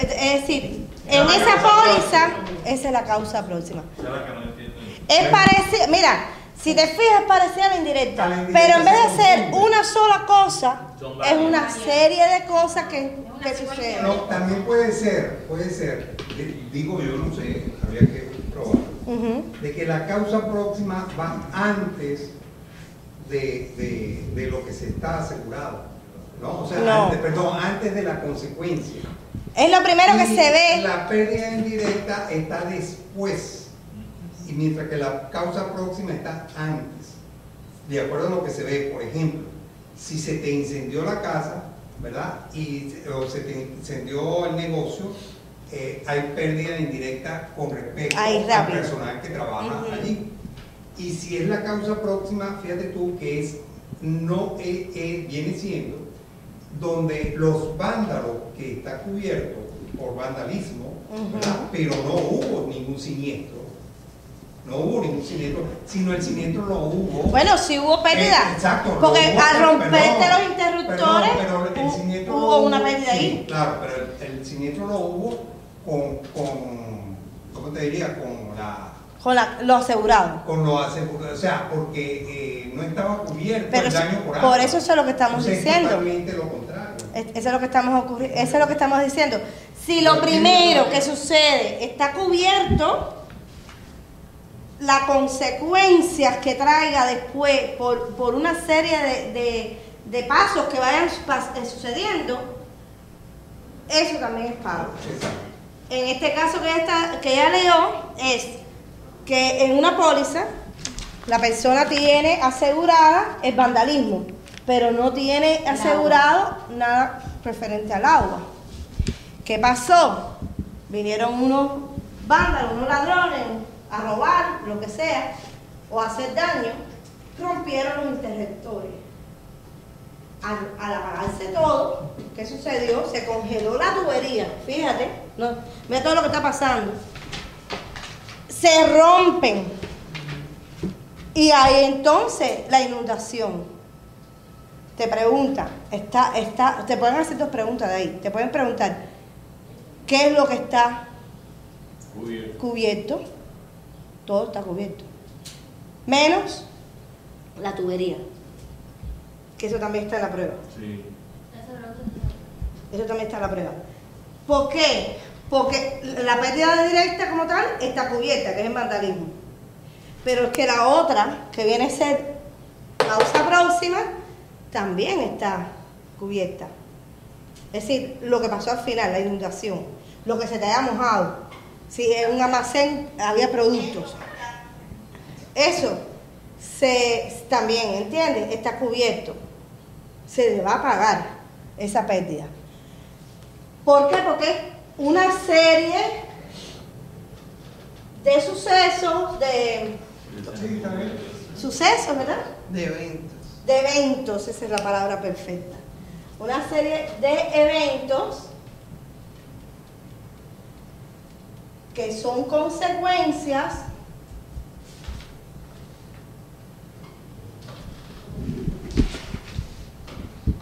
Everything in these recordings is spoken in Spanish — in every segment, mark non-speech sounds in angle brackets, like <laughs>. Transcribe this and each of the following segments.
Es decir, en esa póliza, esa es la causa próxima. Es parecido, mira, si te fijas es parecida a la indirecta, pero en vez de ser una sola cosa, es una serie de cosas que, que suceden. No, también puede ser, puede ser, digo yo no sé, habría que probar, de que la causa próxima va antes de, de, lo que se está asegurado. ¿no? O sea, Antes, perdón, antes de la consecuencia. Es lo primero que se ve. La pérdida indirecta está después. Y mientras que la causa próxima está antes. De acuerdo a lo que se ve, por ejemplo, si se te incendió la casa, ¿verdad? Y, o se te incendió el negocio, eh, hay pérdida indirecta con respecto al personal que trabaja allí. Y si es la causa próxima, fíjate tú que es, no viene siendo donde los vándalos que está cubierto por vandalismo, pero no hubo ningún siniestro. No hubo ningún siniestro, sino el siniestro no hubo. Bueno, sí hubo pérdida. Eh, exacto. Porque al romperte los interruptores hubo, una pérdida ahí. Claro, pero el, siniestro lo hubo con, con, ¿cómo te diría? Con la con lo asegurado. Con lo asegurado, o sea, porque eh, no estaba cubierto el daño por Por eso es lo que estamos diciendo. Totalmente lo contrario. Eso es lo que estamos eso es lo que estamos diciendo. Si lo primero que sucede está cubierto, las consecuencias que traiga después por, por una serie de, de, pasos que vayan eh, sucediendo, eso también es pago. En este caso que ella, que ella leyó es que en una póliza la persona tiene asegurada el vandalismo, pero no tiene asegurado nada referente al agua. ¿Qué pasó? Vinieron unos vándalos, unos ladrones a robar, lo que sea, o a hacer daño, rompieron los interruptores. Al, apagarse todo, ¿qué sucedió? Se congeló la tubería, fíjate, no, mira todo lo que está pasando se rompen. Y ahí entonces la inundación. Te pregunta, está, está, te pueden hacer dos preguntas de ahí. Te pueden preguntar, ¿qué es lo que está cubierto? Todo está cubierto. Menos la tubería. Que eso también está en la prueba. Eso también está en la prueba. ¿Por qué? Porque la pérdida directa como tal está cubierta, que es el vandalismo. Pero es que la otra, que viene a ser causa próxima, también está cubierta. Es decir, lo que pasó al final, la inundación, lo que se te haya mojado, si en un almacén había productos. Eso se, también, ¿entiendes? Está cubierto. Se le va a pagar esa pérdida. ¿Por qué? Porque una serie de sucesos, de sucesos, ¿verdad? De eventos. De eventos, esa es la palabra perfecta. Una serie de eventos que son consecuencias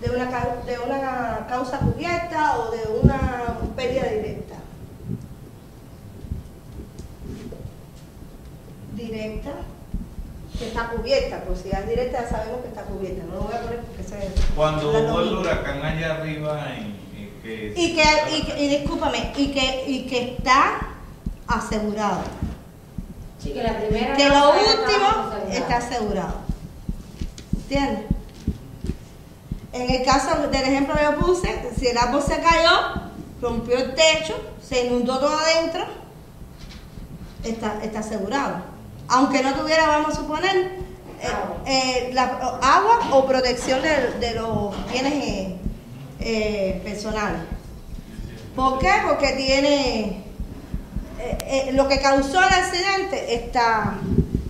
de una, de una causa cubierta o de una pérdida directa. Directa, que está cubierta, pues si es directa ya sabemos que está cubierta, no lo voy a poner porque se... Cuando hubo el huracán allá arriba que... Y que, y, y, discúlpame, y que, y que está asegurado. Sí, que la primera... Que lo último está asegurado. ¿Entiendes? En el caso del ejemplo que yo puse, si el árbol se cayó, rompió el techo, se inundó todo adentro, está, está asegurado. Aunque no tuviera, vamos a suponer, eh, eh, la, agua o protección de, los bienes eh, personales. ¿Por qué? Porque tiene lo que causó el accidente está,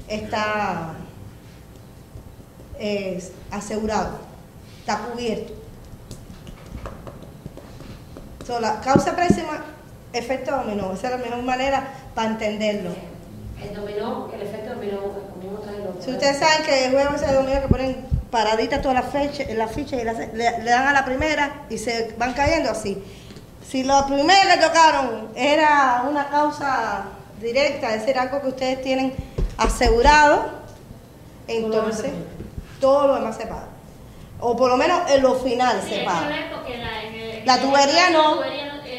está asegurado está cubierto. la causa próxima, efecto dominó. Esa es la mejor manera para entenderlo. El dominó, el efecto dominó, Si ustedes saben que el juego ese dominó que ponen paraditas todas las fichas, la ficha y le, dan a la primera y se van cayendo así. Si lo primero que tocaron era una causa directa, es decir, algo que ustedes tienen asegurado, entonces todo lo demás se paga. O por lo menos en lo final Sí, se paga. la, tubería no.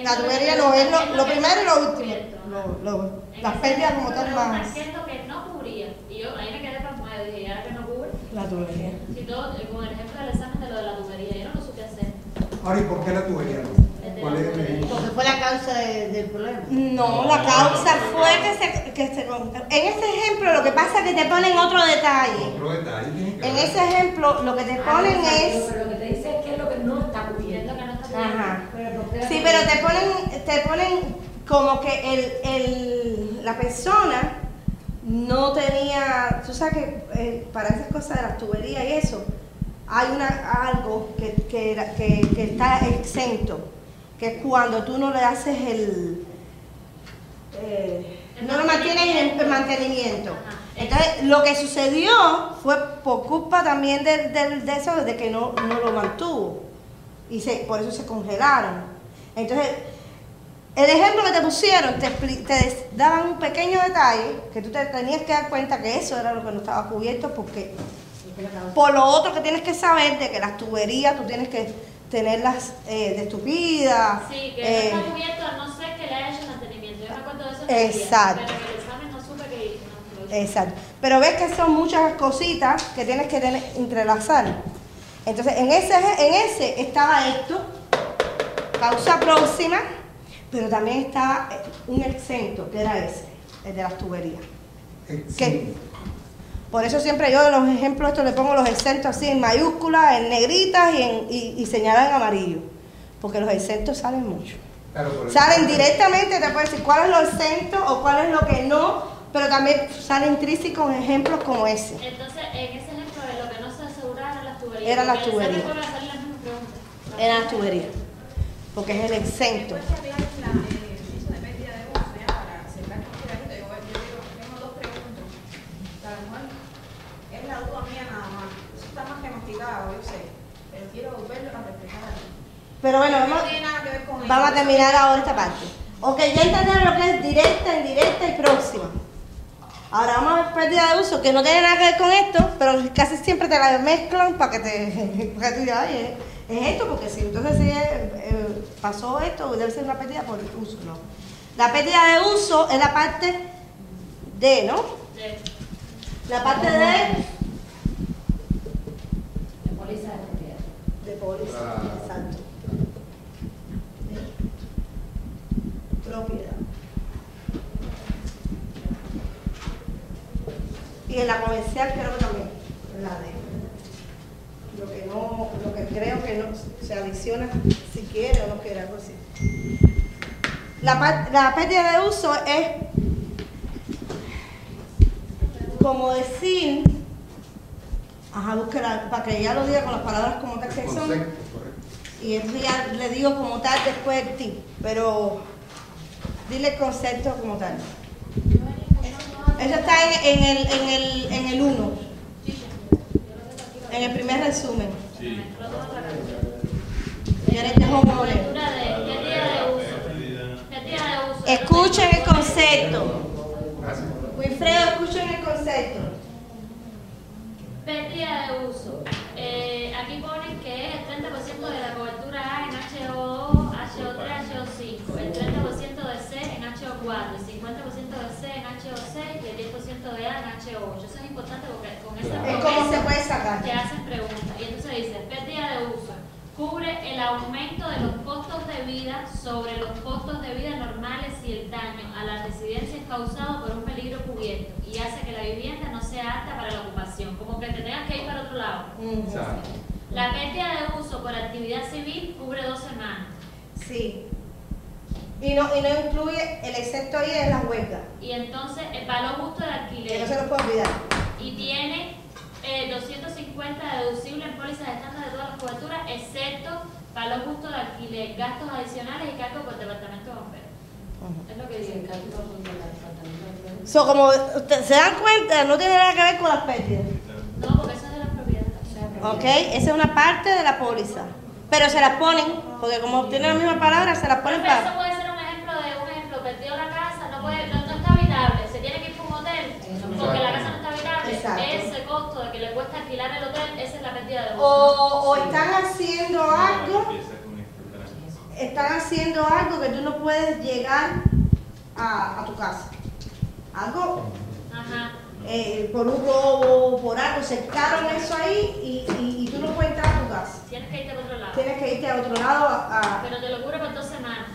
La tubería no, es lo, lo primero y lo último. Lo- lo- las pérdidas como tal más. ¿Qué es lo que no cubría? Y yo ahí me quedé dije, ¿y ahora que no cubre? La tubería. Si todo, con el ejemplo del examen de lo de la tubería, yo no lo supe hacer. Ahora, ¿y por qué la tubería no? ¿Cuál es el fue la causa de- del problema. No, la causa fue que se, que se... En ese ejemplo lo que pasa es que te ponen otro detalle. Otro detalle En ese ejemplo lo que te ponen Ah, es... Pero lo que te dice es qué es lo que no está cubierto. lo que no está cubierto. Ajá. Pero ¿por qué la Sí, pero te ponen, te ponen como que el, el, la persona no tenía, tú sabes que eh, para esas cosas de las tuberías y eso, hay una, algo que, que, que está exento, que es cuando tú no le haces el... eh, no lo mantienes en el mantenimiento. Entonces, lo que sucedió fue por culpa también del, del- de eso, de que no, no lo mantuvo. Y se, por eso se congelaron. Entonces, el ejemplo que te pusieron, te, te daban un pequeño detalle que tú te tenías que dar cuenta que eso era lo que no estaba cubierto porque por lo otro que tienes que saber de que las tuberías tú tienes que tenerlas eh, destupidas. Sí, que eh, no está cubierto a no ser que le haya hecho mantenimiento. Yo me acuerdo de eso. en el día, Exacto. Pero en el examen no supe que no, lo hice. Exacto. Pero ves que son muchas cositas que tienes que tener, entrelazar. Entonces, en ese, en ese estaba esto, causa próxima, pero también estaba eh, un exento, que era ese, el de las tuberías. Exento. Por eso siempre yo en los ejemplos estos le pongo los exentos así en mayúsculas, en negritas y, en, y, y señaladas en amarillo. Porque los exentos salen mucho. Claro, Salen directamente, te puede decir cuál es lo exento o cuál es lo que no, pero también sale intrínseco en ejemplos como ese. Entonces, en ese ejemplo, de lo que no se aseguraba eran las tuberías. Eran las tuberías. vuelven a salir las mismas preguntas. Eran las tuberías. Porque es el exento. Después que había la, eh, eso de pérdida de uso, ya para cerrar con cuidadito, yo, yo digo, tengo dos preguntas. que A lo mejor es la duda mía nada más. Eso está yo sé. Pero quiero verlo a reflejar aquí. Pero bueno, no vamos, vamos a terminar ahora esta parte. Ok, ya entendieron lo que es directa, indirecta y próxima. Ahora vamos a ver pérdida de uso, que no tiene nada que ver con esto, pero casi siempre te la mezclan para que te <laughs> para que tú digas, "Ay, es, es esto, porque si entonces si es, eh, pasó esto, debe ser una pérdida por uso, no. La pérdida de uso es la parte de, ¿no? De- La parte de, De póliza de propiedad. de póliza, Ah. exacto. Propiedad. Y en la comercial creo que también, la de lo que no, lo que creo que no se adiciona si quiere o no quiere, algo así. La pérdida de uso es como decir, ajá, búsquela, para que ya lo diga con las palabras como tal que son. Correcto. Y entonces ya le digo como tal después el tip, pero dile el concepto como tal. Eso está en, en el en el en el 1, en el primer resumen. Sí. Dejo de de de. Escuchen el concepto. Wilfredo, escuchen el concepto. Pérdida de uso. Eh, aquí ponen que es el 30% de la cobertura A en HO2, HO3, HO5, el 30% de C en HO4, el 50% de C en HO6 y el 10% de A en HO8. Eso es importante porque con esa Es como se puede sacar. te hacen preguntas. Y entonces dice, pérdida de uso. Cubre el aumento de los costos de vida sobre los costos de vida normales y el daño a la residencia es causado por un peligro cubierto y hace que la vivienda no sea apta para la ocupación, como que te tengas que ir para otro lado. Exacto. La pérdida de uso por actividad civil cubre dos semanas Sí. Y no, y no incluye el excepto ahí de las huelgas. y entonces el valor justo de Que alquiler no se lo puedo olvidar. y tiene eh, 250 deducible en pólizas estándar de todas las coberturas, excepto valor justo de alquiler, gastos adicionales y cargos por departamento de bomberos. Es lo que dice. el departamento de. So, como usted- se dan cuenta, no tiene nada que ver con las pérdidas. No, porque eso es de las propiedades. ¿Ok? Esa es una parte de la póliza. Pero se las ponen, porque como tienen la misma palabra, se las ponen para... puede ser un ejemplo de un ejemplo, perdió la casa, no, puede, no, no está habitable, se tiene que ir para un hotel porque la casa no está habitable. Exacto. Ese costo de que le cuesta alquilar el hotel, esa es la pérdida de. O, o están haciendo algo, están haciendo algo que tú no puedes llegar a, a tu casa. Algo Ajá. eh, por un robo, por algo, cercaron eso ahí y, y, y tú no puedes entrar a tu casa. Tienes que irte por otro lado. Tienes que irte a otro lado a, a- Pero te lo cubre por dos semanas,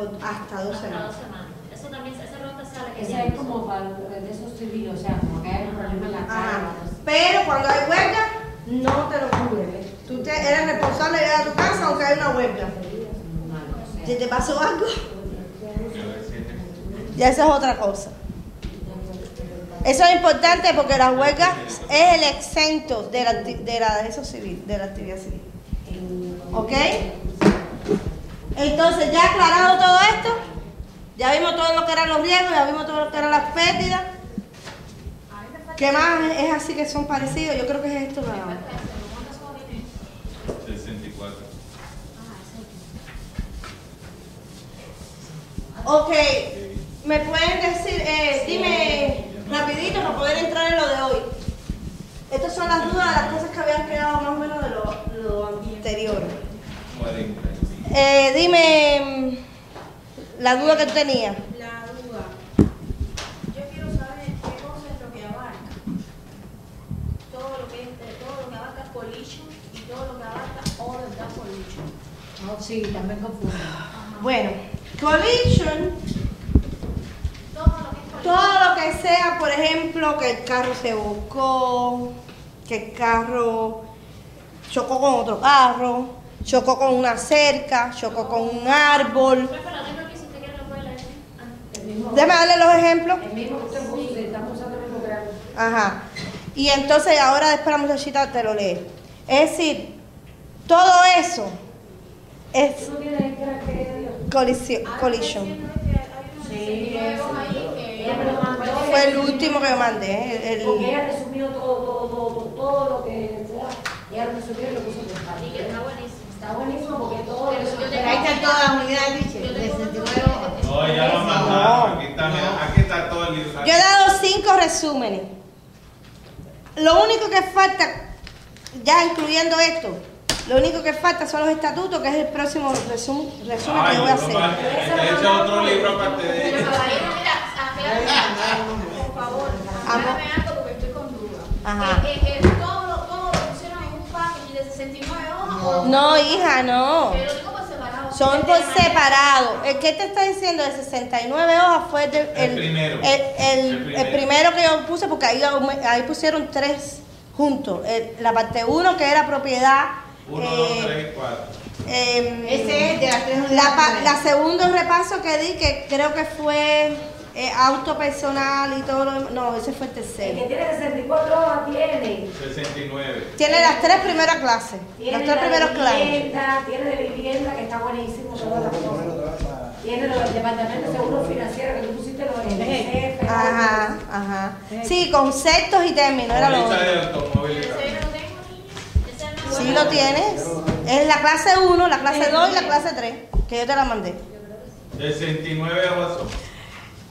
hasta dos Hasta semanas. dos semanas. Eso también, esa pregunta sale que Esa es como para lo que de esos civiles, o sea, como que hay un problema en la cara. Pero cuando hay huelga, no te lo cubre. Tú te- eres responsable de ir a tu casa aunque hay una huelga. Si te pasó algo, ya esa es otra cosa. Eso es importante porque la huelga es el exento de la, de la, de eso civil, de la actividad civil. ¿Ok? Entonces, ya aclarado todo esto, ya vimos todo lo que eran los riesgos, ya vimos todo lo que eran las pérdidas. ¿Qué más es así que son parecidos? Yo creo que es esto nada más. 64. Ok, ¿me pueden decir, eh, dime rapidito para poder entrar en lo de hoy? Estas son las dudas, las cosas que habían quedado más o menos de lo, lo anterior. 40. Eh, dime mm, la duda que tú tenías. La duda. Yo quiero saber qué cosa es lo que abarca. Todo lo que es, eh, todo lo que abarca collision y todo lo que abarca other than collision. No, sí, también confundo. Bueno, collision, Todo lo que es collision. todo lo que sea, por ejemplo, que el carro se buscó, que el carro chocó con otro carro, chocó con una cerca, chocó con un árbol. Ah. El mismo, Déjame darle los ejemplos. el mismo que estamos usando el mismo grado. Ajá. Y entonces ahora después la muchachita te lo lee. Es decir, todo eso es ¿Tú no tienes el Dios? colisión. Ahora collision. estoy diciendo que hay unos Sí, 69 eso. ahí que- Ella me lo mandó. Fue el último que yo mandé. el- Porque el- ella resumió todo, todo, todo, todo, todo lo que. Ella lo resumió y lo puso en que está buenísimo. Porque todo Pero eso. yo Pero ahí están todas las unidades, dice, Yo de tengo 69 uno- hojas. No, ya lo mandaron. Aquí está, mira, aquí está todo el libro. Yo he dado cinco resúmenes. Lo único que falta, ya incluyendo esto, lo único que falta son los estatutos, que es el próximo resum- resumen que voy a hacer. Este es otro libro aparte de Pero ello. caballero, mira, aclárame, por favor, aclárame algo porque estoy con duda. Ajá. No, hija, no. Pero digo por separado. Son por separado. El que te está diciendo de 69 hojas fue el, de- El primero. el, el- El el primero que yo puse, porque ahí, ahí pusieron tres juntos. El- la parte 1, que era propiedad. 1, eh, 2, 3 y 4. em, Ese es de las tres la, pa- la segundo repaso que di, que creo que fue eh, auto personal y todo lo demás. No, ese fue el El que tercero. tiene 64 hojas tiene. 69. Tiene las tres primeras clases. Tiene Las tres la primeras clases. vivienda, tiene de vivienda que está buenísimo, todas las cosas. Tiene los del departamento de seguro financiero que tú pusiste los NSF. Ajá, ajá. Sí, conceptos y términos, era lo otro. Sí lo tienes. Es la clase 1, la clase 2 y la clase 3, que yo te la mandé. 69 hojas son.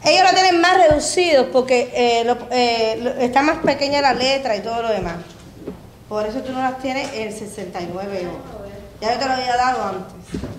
Ellos lo tienen más reducidos porque eh, lo- eh, lo- está más pequeña la letra y todo lo demás. Por eso tú no las tienes en 69 hojas. Ya yo te lo había dado antes.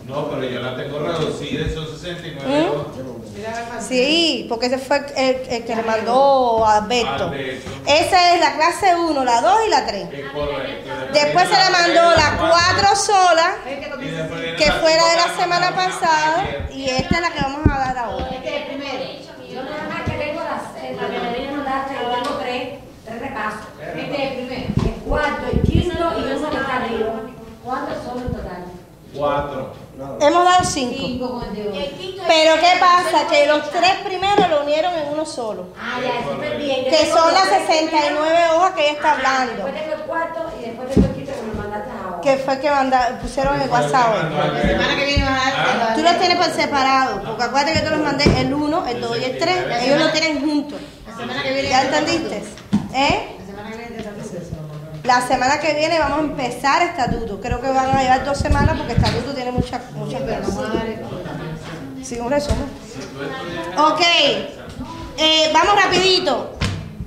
No, pero yo la tengo reducida, son 69 ¿Mm? hojas. Sí, porque ese fue el, el que le mandó a Alberto. Alberto. Esa es la clase 1, la 2 y la 3. Es correcto. Después se le mandó la 4 sola, que fue la de la semana pasada, y esta es la que vamos a dar ahora. Este es el primero. Yo nada más que tengo las, eh, la que me debían mandaste, yo tengo tres, tres repasos. Este es el primero, el cuarto, el quinto y uno que está arriba. ¿Cuántos son en total? Cuatro. Hemos dado 5. Cinco es- Pero ¿qué pasa? Que los tres primeros lo unieron en uno solo. Ah, ya, eso es bien. Yo Que son las tres 69 hojas que ella está hablando. Después tengo el cuarto y después tengo el quinto que me mandaste ahora. Que fue que manda, pusieron en el WhatsApp. La semana que viene vas a Ah. dar. Tú los tienes por separado, porque acuérdate que yo te los mandé el 1, el 2 y el 3. Ellos lo tienen juntos. La semana que viene. ¿Ya entendiste? ¿Eh? La semana que viene vamos a empezar estatuto. Creo que van a llevar dos semanas porque estatuto tiene muchas muchas cosas. Sí, un resumen. Ok. Eh, vamos rapidito.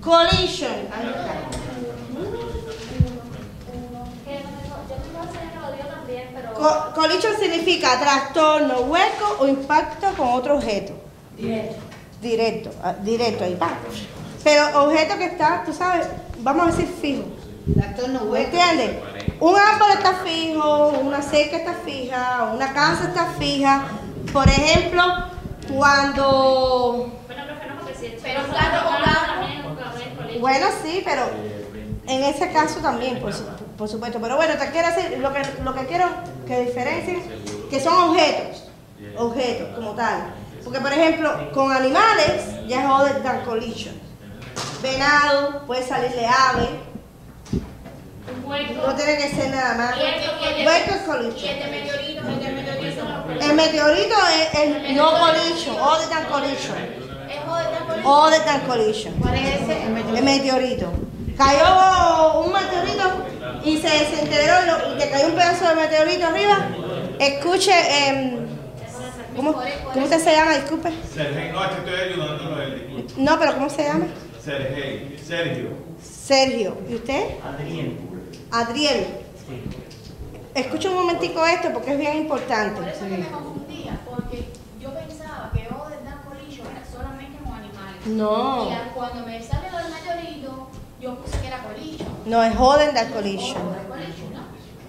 Collision. Ahí está. Co- collision significa trastorno, hueco o impacto con otro objeto. Directo. Directo, ah, directo ahí. Pero objeto que está, tú sabes, vamos a decir fijo. Trastorno ¿Me hueco. entiendes? Un árbol está fijo, una cerca está fija, una casa está fija. Por ejemplo, cuando... Pero. Bueno, sí, pero en ese caso también, por, su- por supuesto. Pero bueno, te quiero decir, lo que, lo que quiero que diferencien, que son objetos, objetos como tal. Porque, por ejemplo, con animales ya es other than collision. Venado, puede salirle ave, hueco. no tiene que ser nada más. El- el- Hueco es Y el de meteorito, el de meteorito. El meteorito es, es no collision. Es joder, tan bonito. Other than collision. ¿Cuál es ese? El meteorito. El meteorito. Cayó un meteorito y se desintegró y, te cayó un pedazo de meteorito arriba. Escuche, em, ¿cómo, ¿cómo usted se llama? Disculpe. Sergio, no, es que estoy ayudándolo a él. No, pero ¿cómo se llama? Sergio, Sergio. Sergio. ¿Y usted? Adriel. Escucha un momentico esto porque es bien importante. Por eso que me confundía, porque yo pensaba que joder, tan colillo era solamente con animales. No. Y cuando me sale lo del meteorito, yo puse que era colillo. No es Holden that collision.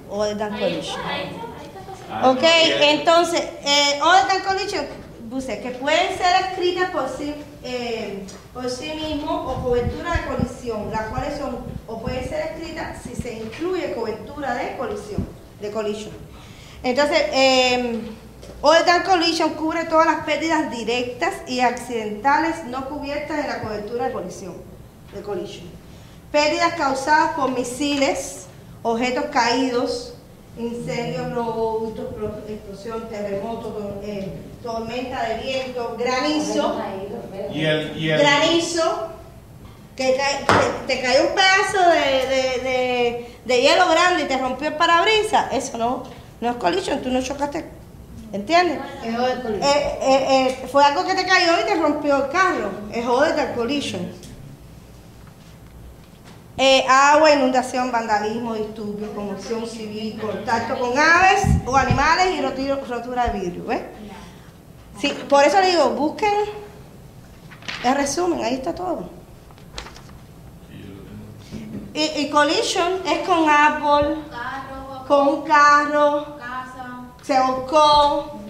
Colillo, ahí está pasando. Ok, entonces, eh, Other than collision, puse que pueden ser escritas por sí, eh, por sí mismo o cobertura de colisión, las cuales son, o pueden ser escritas si se incluye cobertura de colisión, de collision. Entonces, eh, Other than collision cubre todas las pérdidas directas y accidentales no cubiertas en la cobertura de colisión, de collision. Pérdidas causadas por misiles, objetos caídos, incendios, explo- explosión, terremoto, eh, tormenta de viento, granizo, Y el, y el, granizo, que cae- te, te cayó un pedazo de, de- de- de hielo grande y te rompió el parabrisas, eso no, no es collision, tú no chocaste, ¿entiendes? Es joder. Eh, eh, eh, fue algo que te cayó y te rompió el carro. Es joder del collision. Eh, agua, inundación, vandalismo, disturbio, conmoción civil, contacto con aves o animales y rotiro- rotura de vidrio. ¿ves? Sí, por eso le digo, busquen el resumen, ahí está todo. Y, y collision es con árbol, Carro, con un carro, casa. se volcó,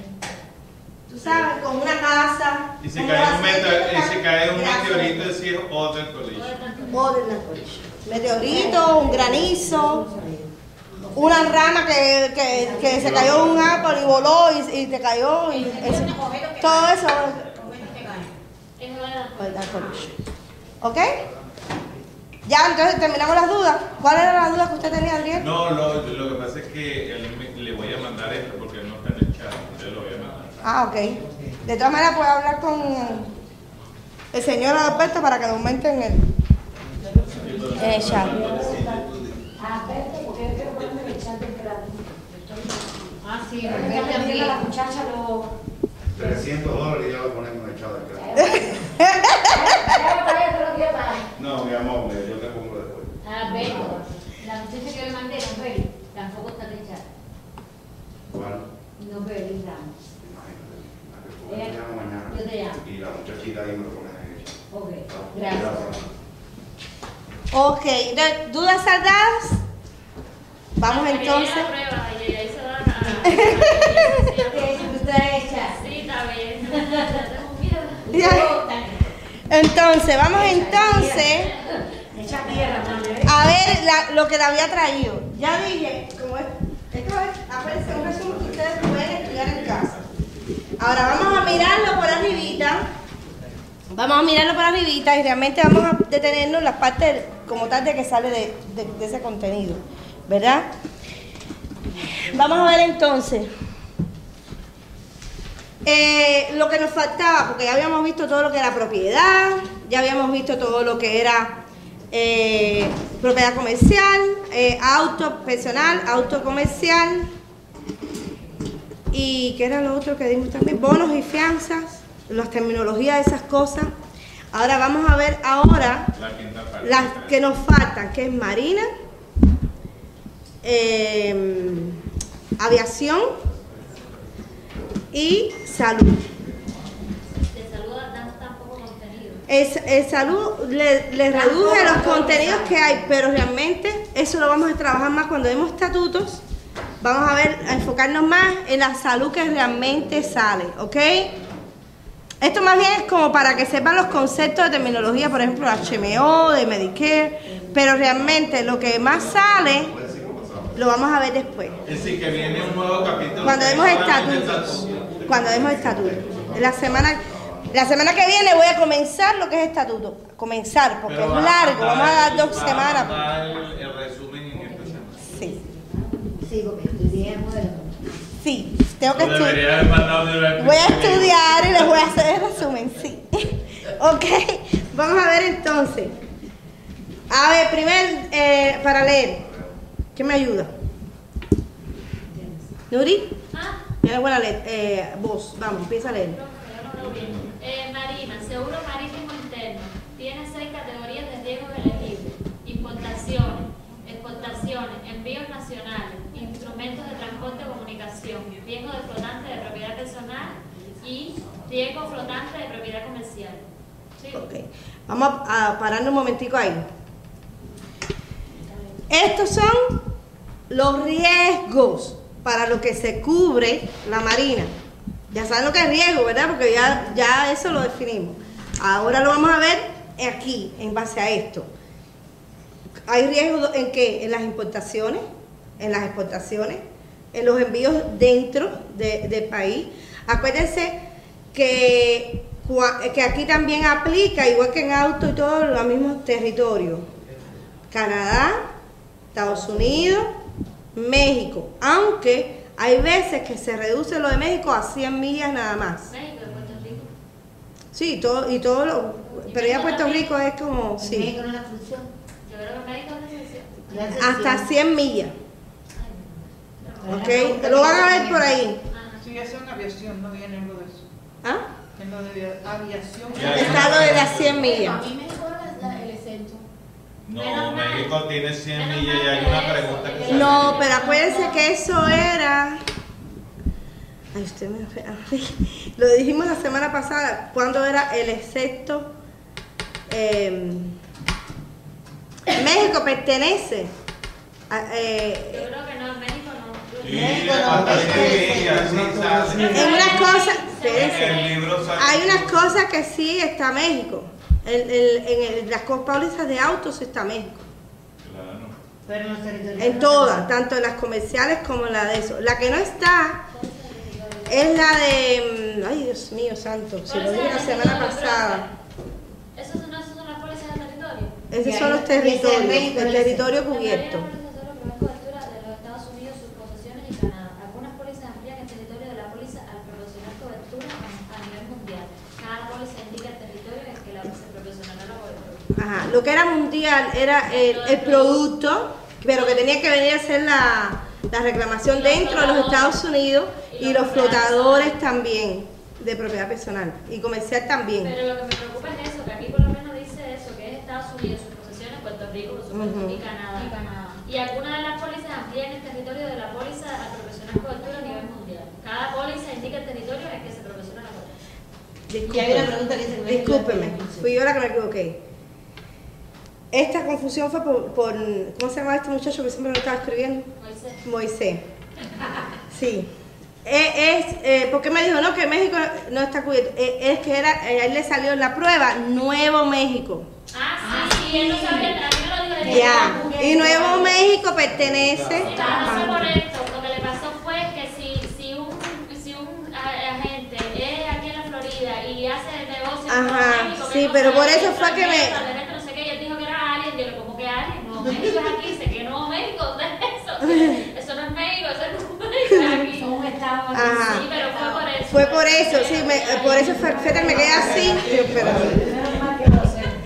tú sabes, con una casa. y si cae un, meteor- siete y si cae un meteorito, decir other collision. Meteorito, un granizo, una rama que, que, que se cayó en un árbol y voló y, y te cayó. Y eso. Todo eso. Es verdad. borderline collision. ¿Ok? Ya, entonces terminamos las dudas. ¿Cuáles eran las dudas que usted tenía, Adrián? No, lo, lo que pasa es que él me- le voy a mandar esto porque no está en el chat. Yo lo voy a mandar. Ah, ok. De todas maneras, puede hablar con el señor Alberto para que lo aumenten el, en el chat. Ah, porque. Ah, sí, Quiero Roberto que también. la muchacha lo... 300 dólares y ya lo ponemos en el chat. <laughs> No, mi amor, La muchacha que le mandé, no Beli, tampoco está chat. Bueno, No Beli, Ramos. imagínate. Yo te llamo mañana. Yo te llamo. Y la muchachita ahí me lo pones en el chat. Ok, Gracias. Ok, ¿dudas saldadas? Vamos hay entonces. la <laughs> prueba. <laughs> Entonces, vamos entonces. A ver la- lo que le había traído. Ya dije, como es, esto es, acuérdense, un resumen que ustedes pueden estudiar en casa. Ahora vamos a mirarlo por arribita. Vamos a mirarlo por arribita y realmente vamos a detenernos en las partes como tal de que sale de, de- de ese contenido, ¿verdad? Vamos a ver entonces. Eh, lo que nos faltaba, porque ya habíamos visto todo lo que era propiedad, ya habíamos visto todo lo que era eh, propiedad comercial, eh, auto personal, auto comercial. ¿Y qué era lo otro que dimos también? Bonos y fianzas, las terminologías de esas cosas. Ahora vamos a ver ahora La las que nos faltan, que es marina, eh, aviación y salud. De salud dan tan poco contenido. Es, el salud le, le reduje los contenidos que hay, pero realmente eso lo vamos a trabajar más cuando demos estatutos. Vamos a ver, a enfocarnos más en la salud que realmente sale, ¿ok? Esto más bien es como para que sepan los conceptos de terminología, por ejemplo, HMO, de Medicare, pero realmente lo que más sale lo vamos a ver después. Es decir, que viene un nuevo capítulo. Cuando demos estatutos. estatutos. Cuando demos estatutos. La semana, la semana que viene voy a comenzar lo que es estatuto. Comenzar, porque Pero es largo, vamos a dar dos va a semanas. El, el resumen en esta semana. Sí, Sí, porque estudiamos de sí, tengo que Lo estudiar. Voy a primero. estudiar y les voy a hacer el resumen, sí. <laughs> ok, vamos a ver entonces. A ver, primer, eh, para leer, ¿qué me ayuda? ¿Nuri? Ah, Tiene buena leer, eh, voz, vamos, empieza a leer. Eh, Marina, seguro marítimo interno. Tiene seis categorías de riesgos elegibles. Importaciones, exportaciones, envíos nacionales, instrumentos de transporte o comunicación, riesgo de flotante de propiedad personal y riesgo flotante de propiedad comercial. ¿Sí? Ok, vamos a, pararnos un momentico ahí. Estos son los riesgos para lo que se cubre la marina. Ya saben lo que es riesgo, ¿verdad? Porque ya, ya eso lo definimos. Ahora lo vamos a ver aquí, en base a esto. Hay riesgo en qué? En las importaciones, en las exportaciones, en los envíos dentro de- del país. Acuérdense que, que aquí también aplica, igual que en auto y todo, los mismos territorios. Canadá, Estados Unidos, México. Aunque hay veces que se reduce lo de México a 100 millas nada más. México y Puerto Rico. Sí, todo, y todo lo, pero ya Puerto Rico es como, sí, México no es la función. Yo creo que México es. La excepción. hasta 100 millas. ¿Ok? Lo van a ver por ahí. Sí, eso en aviación, no viene algo de eso. ¿Ah? En lo de aviación. Está lo de las 100 millas. mí México es la- el exento. No, Menos mal. México tiene 100 Menos millas y hay una pregunta que sale. No, pero acuérdense que eso era. Ay, usted me. Lo dijimos la semana pasada, cuando era el excepto. eh, México pertenece. a- eh, Yo creo que no, México no. Sí, México no, hasta México 100 millas, sí sale. en unas cosas. En espérense. el libro sale. Hay unas cosas que sí está México. El- el- en el- las pólizas de autos está México. Claro. Pero en los territorios. En todas, tanto en las comerciales como en la de eso. La que no está es la de. mm, Ay, Dios mío, santo. Si lo dije la semana pasada. ¿Esos son, esos son las pólizas de territorio? Esos son los y ese es territorios. México, El ese. territorio La mayoría cubierto. Ajá. Lo que era mundial era el, el producto, pero que tenía que venir a hacer la, la reclamación dentro de los Estados Unidos y los flotadores también de propiedad personal y comercial también. Pero lo que me preocupa es eso, que aquí por lo menos dice eso, que es Estados Unidos, sus posesiones, Puerto Rico, por supuesto, Ujú. y Canadá. Y Canadá. Y algunas de las pólizas amplían el territorio de la póliza al proporcionar cobertura a nivel mundial. Cada póliza indica el territorio en el que se proporciona la cobertura. Y hay una pregunta que dice que México Discúlpeme, fui yo la que me equivoqué. Esta confusión fue por, por ¿cómo se llama este muchacho que siempre lo estaba escribiendo? Moisés. Moisés. <laughs> Sí. Eh, es, eh, ¿Por qué me dijo no que México no está cubierto? Eh, es que era, eh, a él le salió en la prueba Nuevo México. Ah, sí, sí, él no sabía. Ya. Y Nuevo México pertenece. Sí, pero no sé por esto. Lo que le pasó fue que si, si un, si un a- agente es aquí en la Florida y hace el negocio con Ajá, sí, pero por eso fue que me- No sé qué, él dijo que era alguien, yo le como que alguien, no, México es aquí, sé que no, México, ¿dónde es eso? <laughs> Eso no es México, eso es aquí. Son un estado aquí. Ajá. Sí, pero fue por eso. Fue por eso, sí, me- por eso fue, fíjate, me quedé así. Yo, pero-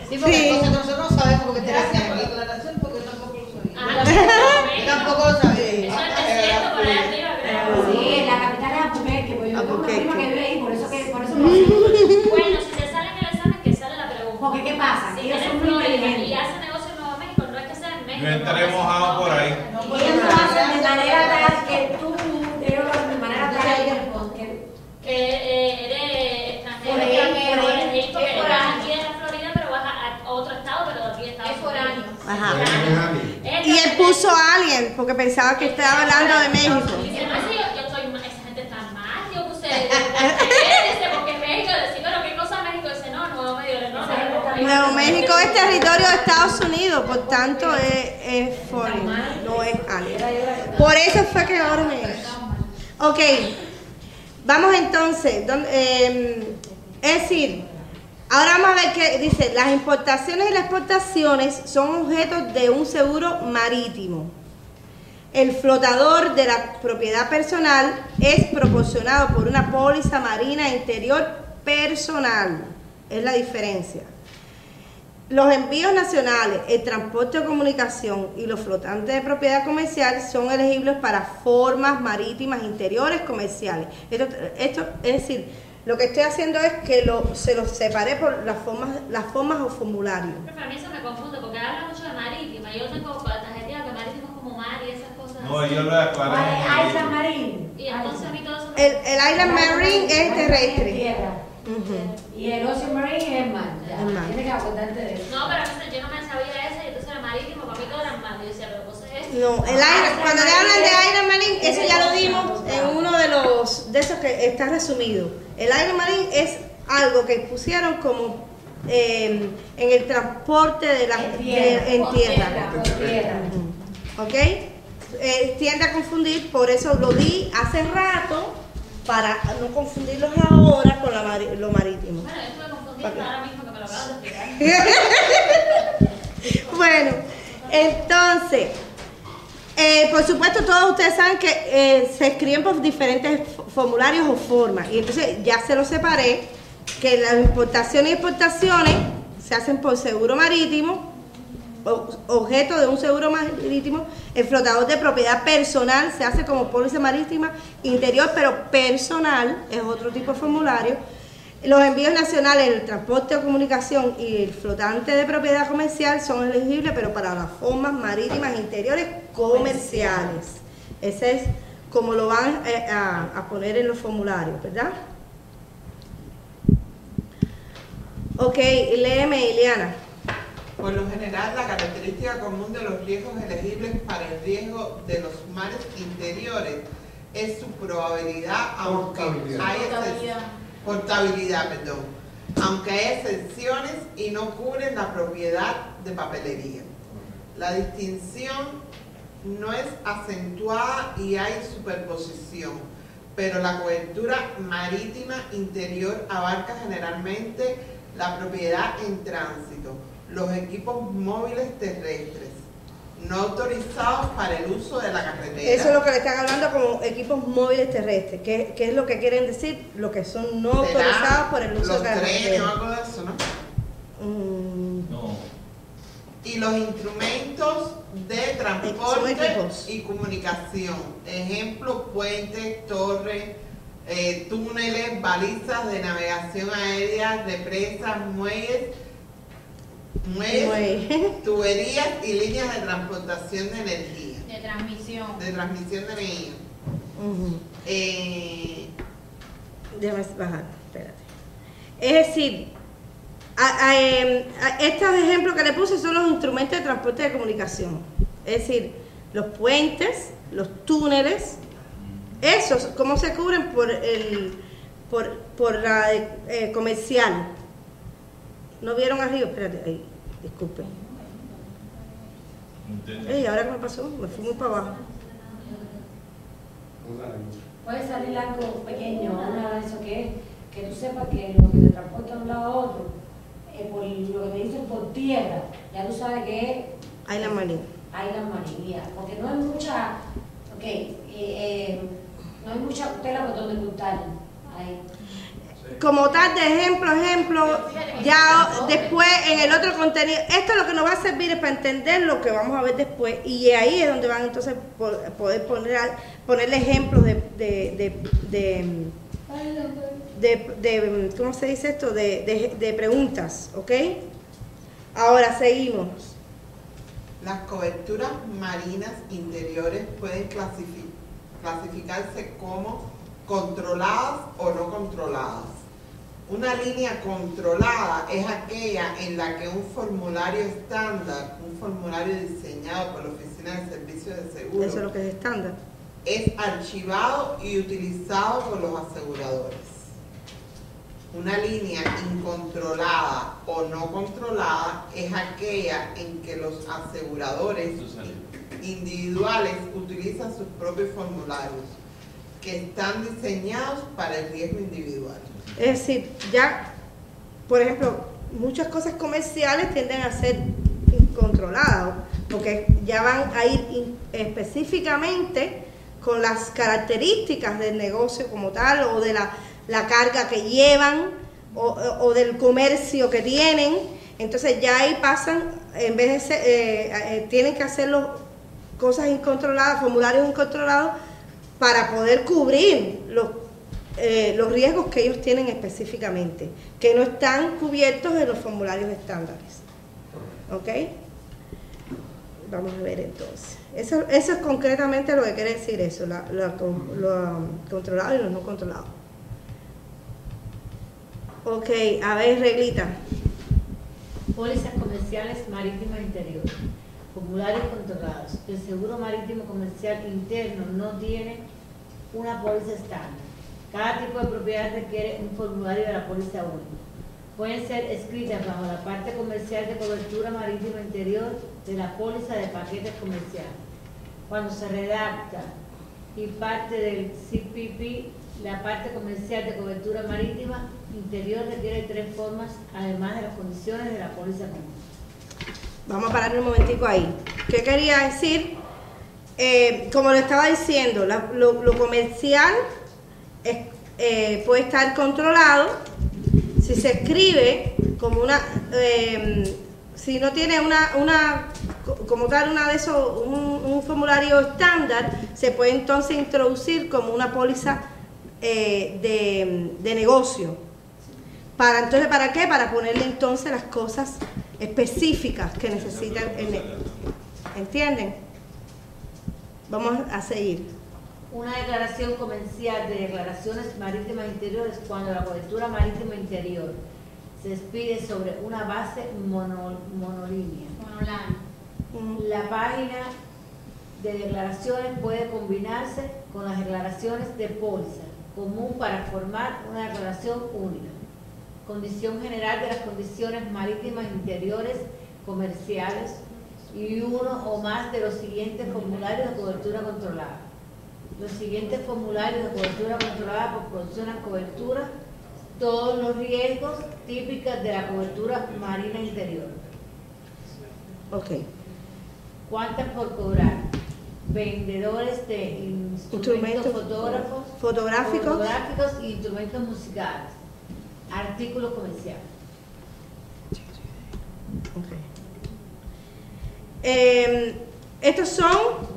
Sí, porque nosotros no sabemos porque te la aquí. aclaración porque yo tampoco lo sabía. Ah, tampoco lo sabía. Eso es el desierto por allá arriba, creo. Sí, en la capital es Albuquerque, pues yo tengo una prima que vive ahí, por eso que, por eso lo <laughs> Porque, ¿qué pasa? Si Ellos son muy Florida y inteligentes. hace negocio en Nuevo México, no es que sea en México. Yo entré mojado por ahí. Y ellos lo hacen de manera tal que tú, ellos lo hacen de manera tal que, Que eh, eres extranjero, Por ahí, extranjero, por ahí. eres aquí en la Florida, pero vas a, otro estado, pero de aquí Estados Es años. Ajá. Y él puso alien porque pensaba que estaba hablando de México. Dice, no, sí, yo, yo estoy mal, esa gente está mal, yo puse, dice, porque México, decir, pero qué cosa México, dice, no, Nuevo Medio, no, no, Nuevo México es territorio de Estados Unidos, por tanto es, es foreign, no es alien. Por eso fue que ahora me... Ok, vamos entonces, ¿dónde- eh, es decir, ahora vamos a ver qué dice, las importaciones y las exportaciones son objetos de un seguro marítimo. El flotador de la propiedad personal es proporcionado por una póliza marina interior personal. Es la diferencia. Los envíos nacionales, el transporte de comunicación y los flotantes de propiedad comercial son elegibles para formas marítimas interiores comerciales. Esto, esto- es decir, lo que estoy haciendo es que lo, se los separé por las formas, las formas o formularios. Pero para mí eso me confunde, porque habla mucho de marítima, yo tengo tarjetilla que marítima es como mar y esas cosas. No, así. yo lo aclaré. Island. Marine. Y entonces a mí todo eso me... El, el Island Marine es terrestre. Tierra. Y el Ocean Marine es mar. ya. Es mar. Tienes que acordarte de eso. No, pero a veces yo no me sabía esa y entonces era marítimo, para mí todo era mar. Yo decía, pero cosa es No, el Island- cuando le hablan de Island Marine, eso ya lo dimos en uno de los de esos que está resumido. El Island Marine es algo que pusieron como eh, en el transporte de la En tierra. de- en Por tierra. Por tierra. ¿Ok? Eh, tiende a confundir, por eso lo di hace rato, para no confundirlos ahora con la mari- lo marítimo. Bueno, yo estuve confundida ahora mismo que me lo acabas de explicar. <laughs> Bueno, entonces, eh, por supuesto, todos ustedes saben que eh, se escriben por diferentes formularios o formas. Y entonces ya se los separé, que las importaciones y exportaciones se hacen por seguro marítimo, objeto de un seguro marítimo. El flotador de propiedad personal se hace como póliza marítima interior, pero personal, es otro tipo de formulario. Los envíos nacionales, el transporte o comunicación y el flotante de propiedad comercial son elegibles, pero para las formas marítimas interiores comerciales. Ese es como lo van eh, a, poner en los formularios, ¿verdad? Ok, léeme, Ileana. Por lo general, la característica común de los riesgos elegibles para el riesgo de los mares interiores es su probabilidad, aunque Portabilidad. hay excepciones. Portabilidad. Portabilidad, perdón. Aunque hay excepciones y no cubren la propiedad de papelería. La distinción no es acentuada y hay superposición, pero la cobertura marítima interior abarca generalmente la propiedad en tránsito, los equipos móviles terrestres, no autorizados para el uso de la carretera. Eso es lo que le están hablando como equipos móviles terrestres, que, que es lo que quieren decir, lo que son no ¿Será autorizados por el uso los de trenes o carretera. algo de eso, ¿no? Mm, No. y los instrumentos de transporte y comunicación. Ejemplo, puentes, torres, eh, túneles, balizas de navegación aérea, represas, muelles, muelles, Muelle. <laughs> tuberías y líneas de transportación de energía, De transmisión. de transmisión de energía. Ujú. Eh, Déjame bajar, espérate. Es decir, a- a, em, a- estos ejemplos que le puse son los instrumentos de transporte de comunicación. Es decir, los puentes, los túneles, esos, ¿cómo se cubren? Por el por, por la eh, comercial. ¿No vieron arriba? Espérate, ahí, disculpen. Ey, ¿ahora qué me pasó? Me fui muy para abajo. Puede salir algo pequeño, una de eso que es que tú sepas que lo que te transporta de un lado a otro, eh, por lo que te dicen por tierra, ya tú sabes que es la marina. Island Marine, ya, porque no hay mucha, ok, eh, eh, no hay mucha tela por donde cortar ahí. Como tal, de ejemplo, ejemplo, Ya después en el otro contenido, esto lo que nos va a servir es para entender lo que vamos a ver después y ahí es donde van entonces po- poder poner ponerle ejemplos de, de, de, de, ¿cómo se dice esto? De, preguntas, ¿ok? Ahora seguimos. Las coberturas marinas interiores pueden clasifi- clasificarse como controladas o no controladas. Una línea controlada es aquella en la que un formulario estándar, un formulario diseñado por la Oficina de Servicios de Seguro, Eso es lo que es estándar. es archivado y utilizado por los aseguradores. Una línea incontrolada o no controlada es aquella en que los aseguradores individuales utilizan sus propios formularios que están diseñados para el riesgo individual. Es decir, ya, por ejemplo, muchas cosas comerciales tienden a ser incontroladas, porque ya van a ir específicamente con las características del negocio como tal, o de la, la carga que llevan, o, o del comercio que tienen. Entonces ya ahí pasan, en vez de ser, eh, eh, tienen que hacerlo cosas incontroladas, formularios incontrolados, para poder cubrir los eh, los riesgos que ellos tienen específicamente, que no están cubiertos en los formularios estándares. ¿Ok? Vamos a ver entonces. Eso, es concretamente lo que quiere decir eso, lo controlado y lo no controlado. Ok, a ver, reglita. Pólizas comerciales marítimas interiores. Formularios controlados. El seguro marítimo comercial interno no tiene una póliza estándar. Cada tipo de propiedad requiere un formulario de la póliza única. Pueden ser escritas bajo la parte comercial de cobertura marítima interior de la póliza de paquetes comerciales. Cuando se redacta y parte del CPP, la parte comercial de cobertura marítima interior requiere tres formas, además de las condiciones de la póliza común. Vamos a parar un momentico ahí. ¿Qué quería decir? Eh, como lo estaba diciendo, la- lo, lo comercial eh, puede estar controlado si se escribe como una, eh, si no tiene una, una co- como tal una de esos, un, formulario estándar, se puede entonces introducir como una póliza eh, de, de negocio. Para entonces, ¿para qué? Para ponerle entonces las cosas específicas que necesitan. el ¿Entienden? Vamos a seguir. Una declaración comercial de declaraciones marítimas interiores cuando la cobertura marítima interior se expide sobre una base mono- monolínea. Monoline. La página de declaraciones puede combinarse con las declaraciones de póliza común para formar una declaración única. Condición general de las condiciones marítimas interiores comerciales y uno o más de los siguientes formularios de cobertura controlada. Los siguientes formularios de cobertura controlada proporcionan cobertura todos los riesgos típicos de la cobertura marina interior. Ok. ¿Cuántas por cobrar? Vendedores de instrumentos Instrumentos fotógrafos, fotográficos. fotográficos y instrumentos musicales. Artículos comerciales. Ok. Eh, estos son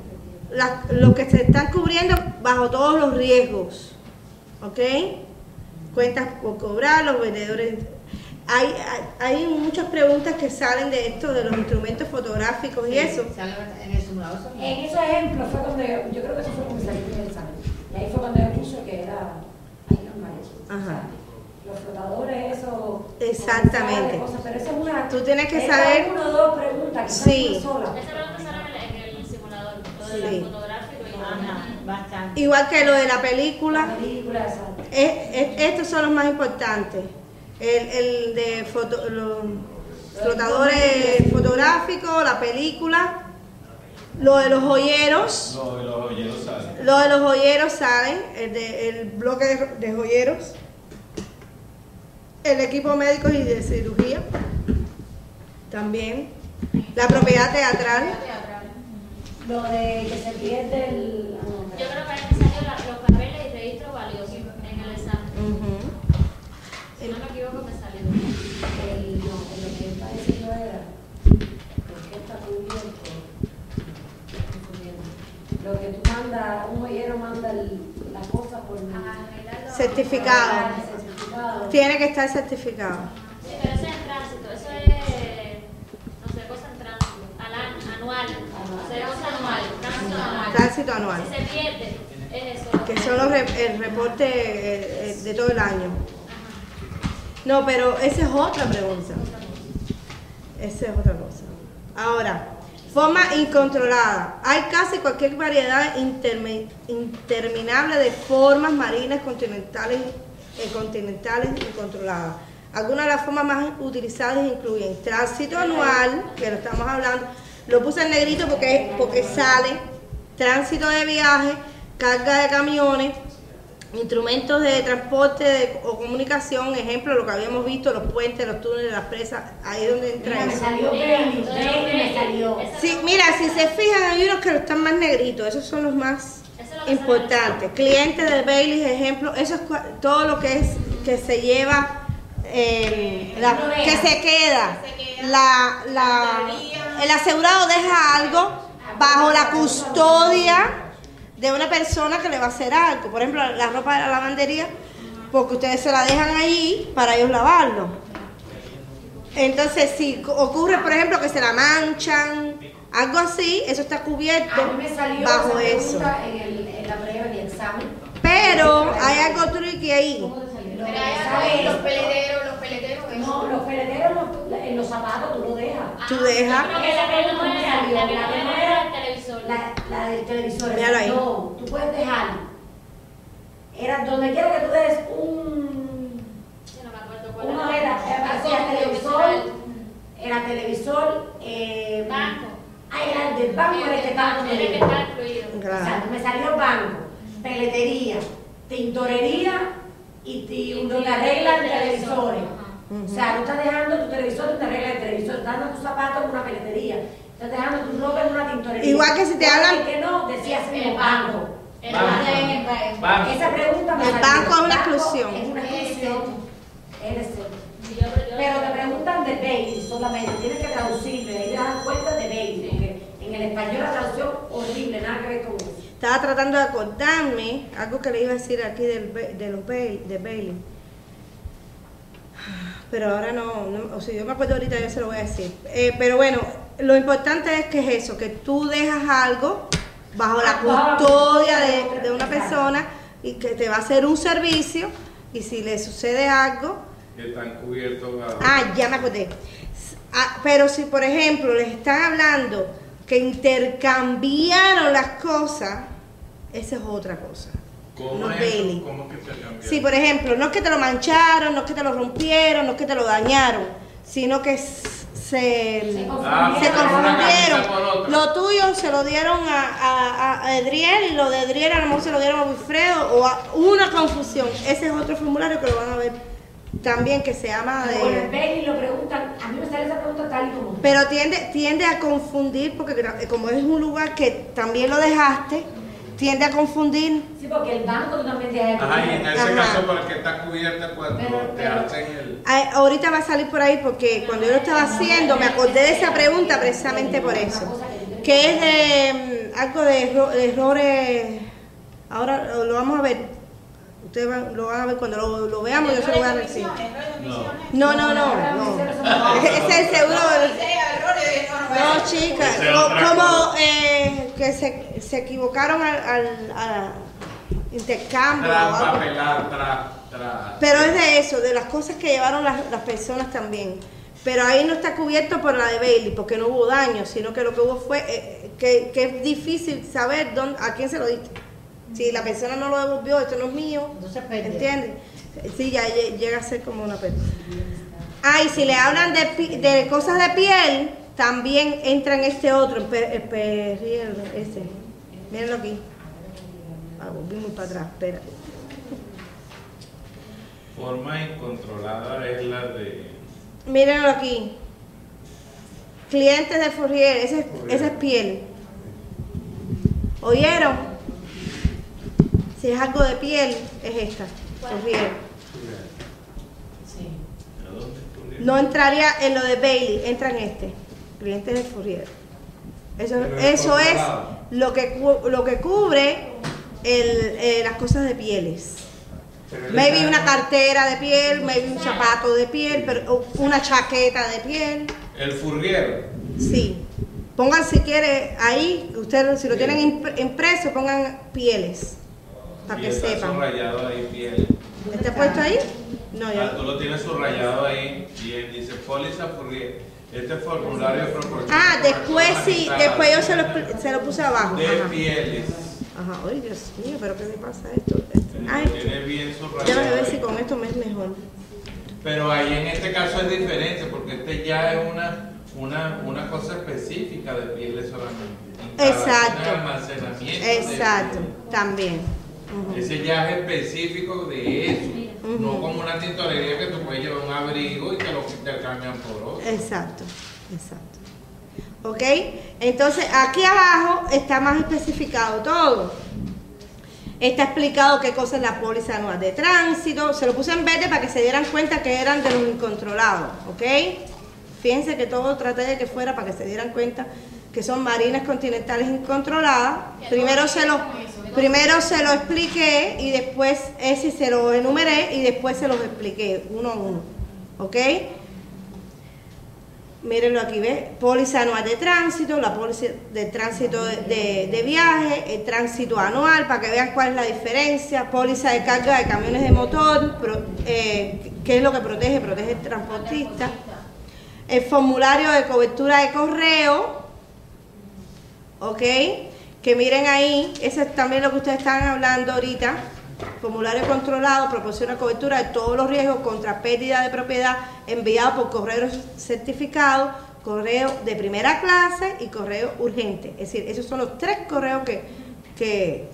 las- los que se están cubriendo bajo todos los riesgos. ¿Ok? Cuentas por cobrar, los vendedores. Hay, hay, hay muchas preguntas que salen de esto, de los instrumentos fotográficos y eso. En el En ese ejemplo fue cuando yo, yo creo que eso fue cuando salí en el examen. Y ahí fue cuando yo puse que era, ahí normal eso. Ajá. Los flotadores, eso. Exactamente. cosas, pero eso es una. Tú tienes que saber- Una o dos preguntas, quizás Sí. una sola. Esa pregunta sale en el, en el simulador, lo de Sí. la fotográfico y Ajá, bastante. Igual que lo de la La película, película, esa. es- es- estos son los más importantes. El, el de foto- los flotadores fotográficos, la película, lo de los joyeros. Los. Lo de los joyeros salen, el, de- el bloque de, de joyeros, el equipo médico y de cirugía, también, la propiedad teatral, Lo de que se pierde el. Yo creo que es necesario la- los papeles y registros valiosos en el examen. Si no me equivoco, me salió. El, no, lo que está diciendo era, ¿por qué está cubierto? Lo que tú mandas, un joyero manda el- la cosa por Certificado. certificado. Tiene que estar certificado. Sí, pero eso es en tránsito, eso es, no sé, cosa en tránsito, al año, anual, anual, tránsito anual. Tránsito anual. Si se pierde, es eso. Que son los re- el reporte eh, de todo el año. No, pero esa es otra pregunta. Esa es otra cosa. Ahora, forma incontrolada. Hay casi cualquier variedad interminable de formas marinas continentales, eh, continentales incontroladas. Algunas de las formas más utilizadas incluyen tránsito anual, que lo estamos hablando, lo puse en negrito porque, porque sale, tránsito de viaje, carga de camiones, instrumentos de transporte de- o comunicación, ejemplo, lo que habíamos visto, los puentes, los túneles, las presas, ahí es donde entra Mira, me eso. salió Bailey, Bailey me salió. Sí, mira, si se fijan, hay unos que están más negritos, esos son los más lo importantes. Clientes de Bailey, ejemplo, eso es todo lo que es que se lleva, eh, la- que se queda. La, la, el asegurado deja algo bajo la custodia de una persona que le va a hacer algo. Por ejemplo, la ropa de la lavandería, porque ustedes se la dejan allí para ellos lavarlo. Entonces, si ocurre, por ejemplo, que se la manchan, algo así, eso está cubierto bajo eso. en, el, en la prueba de examen. Pero hay algo tricky ahí. ¿Cómo te salió? Lo Pero que hay sabe algo, es- los peleteros, los peleteros, eso. No, los peleteros, no, en los zapatos tú lo dejas. Tú dejas. Creo que la que no era, la que no era el televisor. La, la del televisor. Míralo ahí. No, tú puedes dejar. Era donde quiera que tú des un. Sí, no me acuerdo cuál Uno era. era, era televisor, era televisor, eh, Banco. Ah, era el del banco, era el que estaba incluido. O sea, me salió banco, peletería, tintorería y, y donde arreglan televisores. O sea, tú estás dejando tu televisor donde arreglan el televisor, estás dando tus zapatos en una peletería, estás dejando tu ropa en una tintorería. Igual que si te hablan- el que no, decías banco. Era Banco. de- en el- Banco. Esa pregunta me El banco es una exclusión. Es una exclusión. Pero te preguntan de Bailey solamente, tienes que traducirle, ahí te das cuenta de Bailey, porque en el español la traducción horrible, nada que ver con eso. Estaba tratando de acordarme algo que le iba a decir aquí del, de los Bailey, de Bailey. Pero ahora no, no- o sea, yo me acuerdo ahorita, yo se lo voy a decir. Eh, pero bueno, lo importante es que es eso, que tú dejas algo bajo la custodia de de, una persona. y que te va a hacer un servicio y si le sucede algo, Que están cubiertos a... Ah, ya me acordé. Ah, pero si, por ejemplo, les están hablando que intercambiaron las cosas, esa es otra cosa. ¿Cómo los es. Sí, por ejemplo, no es que te lo mancharon, no es que te lo rompieron, no es que te lo dañaron, sino que se, Se Ah, se confundieron. otra. Lo tuyo se lo dieron a, a, a Edriel y lo de Edriel a lo mejor se lo dieron a Wilfredo o a una confusión. Ese es otro formulario que lo van a ver también que se llama el de... Bailey lo preguntan, a mí me sale esa pregunta tal y como. Pero tiende, tiende a confundir, porque como es un lugar que también lo dejaste, tiende a confundir. Sí, porque el banco tú también dejas Ajá, y en ese Ajá. caso, ¿para qué está cubierta cuando Pero- te pero- hacen el...? Ay, ahorita va a salir por ahí porque cuando yo lo estaba haciendo me acordé de esa pregunta precisamente por eso. Que es de mm, algo de, erro- de errores. Ahora lo vamos a ver. Ustedes van- lo van a ver cuando lo, lo veamos, yo se lo voy a decir. No, no, no, no. <laughs> Ese es el seguro. No, chicas, como eh, que se, se equivocaron al, al, al intercambio. o papelar, tras... tras... Pero es de eso, de las cosas que llevaron las, las personas también. Pero ahí no está cubierto por la de Bailey, porque no hubo daño, sino que lo que hubo fue eh, que, que es difícil saber dónde, a quién se lo diste. Si la persona no lo devolvió, esto no es mío, Entonces, pérdida. ¿entiendes? Sí, ya lle- llega a ser como una pérdida. Ah, y si le hablan de, pi- de cosas de piel, también entra en este otro, el perriel, ese. Mírenlo aquí. Ah, volví muy para atrás, espérate. Forma incontrolada es la de... Mírenlo aquí. Clientes de Fourier, ese, es- esa es piel. ¿Oyeron? Si es algo de piel, es esta, Fourier. Sí. ¿A dónde Fourier? No entraría en lo de Bailey, entra en este, clientes de Fourier. Eso, eso es lo que, lo que cubre el, eh, las cosas de pieles. Maybe una cartera de piel, maybe un zapato de piel, pero una chaqueta de piel. El Fourier. Sí. Pongan si quiere ahí, ustedes si lo tienen impre- impreso, pongan pieles. Para Y que está sepan. subrayado ahí piel. ¿Está puesto ahí? No, Ah, ya. tú lo tienes subrayado ahí él dice póliza Fourier. Este formulario proporciona. Ah, después sí, después yo se lo, se lo puse abajo. De Ajá. pieles. Ajá, ay Dios mío, pero ¿qué le pasa esto? Ay, tiene bien déjame subrayado. ver si con esto me es mejor. Pero ahí en este caso es diferente porque este ya es una, una, una cosa específica de pieles solamente. Exacto. de almacenamiento. Exacto, pieles. Ese ya es específico de eso. No como una tintorería que tú puedes llevar un abrigo y te lo intercambian por otro. Exacto, exacto. ¿Ok? Entonces, aquí abajo está más especificado todo. Está explicado qué cosa es la póliza anual de tránsito. Se lo puse en verde para que se dieran cuenta que eran de los incontrolados. ¿Ok? Fíjense que todo traté de que fuera para que se dieran cuenta que son marinas continentales incontroladas. Primero se lo, primero se lo expliqué y después ese se lo enumeré y después se los expliqué uno a uno. ¿Ok? Mírenlo aquí, ¿ves? Póliza anual de tránsito, la póliza de tránsito de, de- viaje, el tránsito anual, para que vean cuál es la diferencia. Póliza de carga de camiones de motor, eh, ¿qué es lo que protege? Protege el transportista. El formulario de cobertura de correo, ¿ok? Que miren ahí, eso es también lo que ustedes están hablando ahorita. Formulario controlado proporciona cobertura de todos los riesgos contra pérdida de propiedad enviado por correo certificado, correo de primera clase y correo urgente. Es decir, esos son los tres correos que, que,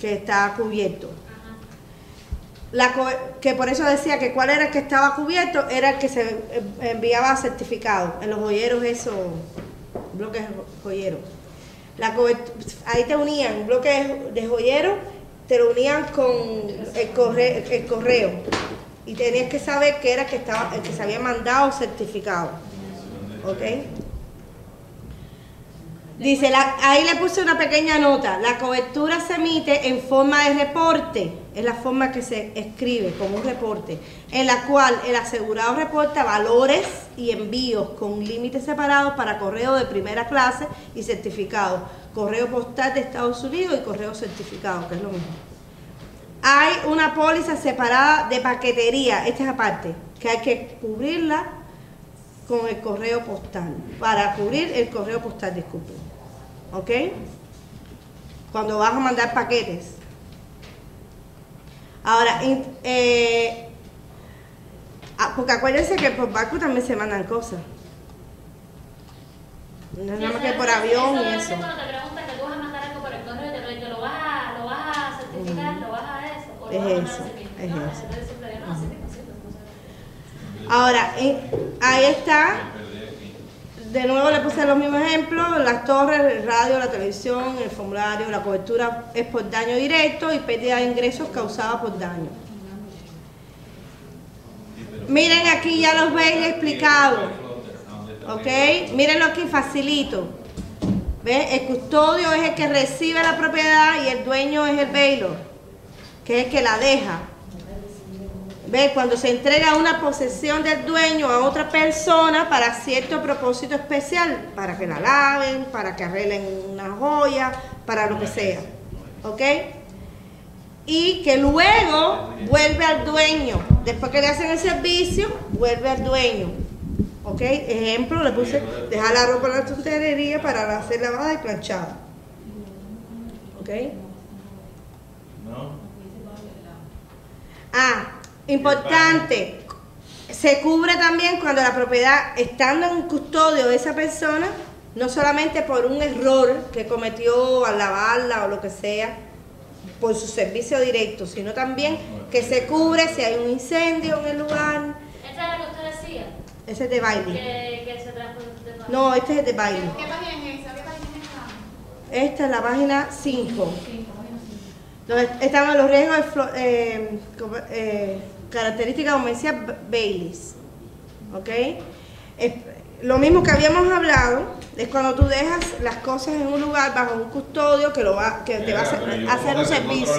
que está cubierto. La que por eso decía que cuál era el que estaba cubierto, era el que se enviaba certificado en los joyeros, esos bloques joyeros. La ahí te unían bloques de joyeros, te lo unían con el correo, el correo y tenías que saber que era el que estaba, el que se había mandado certificado. ¿Ok? Dice, ahí le puse una pequeña nota. La cobertura se emite en forma de reporte. Es la forma que se escribe, como un reporte, en la cual el asegurado reporta valores y envíos con límites separados para correo de primera clase y certificado. Correo postal de Estados Unidos y correo certificado, que es lo mismo. Hay una póliza separada de paquetería, esta es aparte, que hay que cubrirla con el correo postal, para cubrir el correo postal, disculpen. ¿Ok? Cuando vas a mandar paquetes. Ahora, eh, ah, porque acuérdense que por barco también se mandan cosas. No es nada más que por avión y eso. ser cuando te preguntan que tú vas a mandar algo por el te lo, vas a, lo vas a certificar, lo vas a eso, o lo Es vas eso, es No, eso. Ahora, ahí está. De nuevo le puse los mismos ejemplos, las torres, el radio, la televisión, el formulario, la cobertura es por daño directo y pérdida de ingresos causada por daño. Miren aquí ya los veis explicados, ¿ok? Mírenlo aquí facilito. ¿Ves? El custodio es el que recibe la propiedad y el dueño es el bailor, que es el que la deja. ¿Ves? Cuando se entrega una posesión del dueño a otra persona para cierto propósito especial, para que la laven, para que arreglen una joya, para lo que sea. ¿Ok? Y que luego vuelve al dueño. Después que le hacen el servicio, vuelve al dueño. ¿Ok? Ejemplo, le puse dejar la ropa en la tintorería para hacer lavada y planchada. ¿Ok? ¿No? Ah, importante. Se cubre también cuando la propiedad, estando en custodio de esa persona, no solamente por un error que cometió al lavarla o lo que sea, por su servicio directo, sino también que se cubre si hay un incendio en el lugar. Esta es la que usted decía, Ese es de baile. que, que se transporte. No, este es el de baile. ¿Qué página es esa? ¿Qué página es esa? Esta es la página 5. Donde están los riesgos de eh, como- eh, característica comercial Baileys. ¿Ok? Es- lo mismo que habíamos hablado es cuando tú dejas las cosas en un lugar bajo un custodio que, lo va, que te va a hacer, yo hacer un servicio.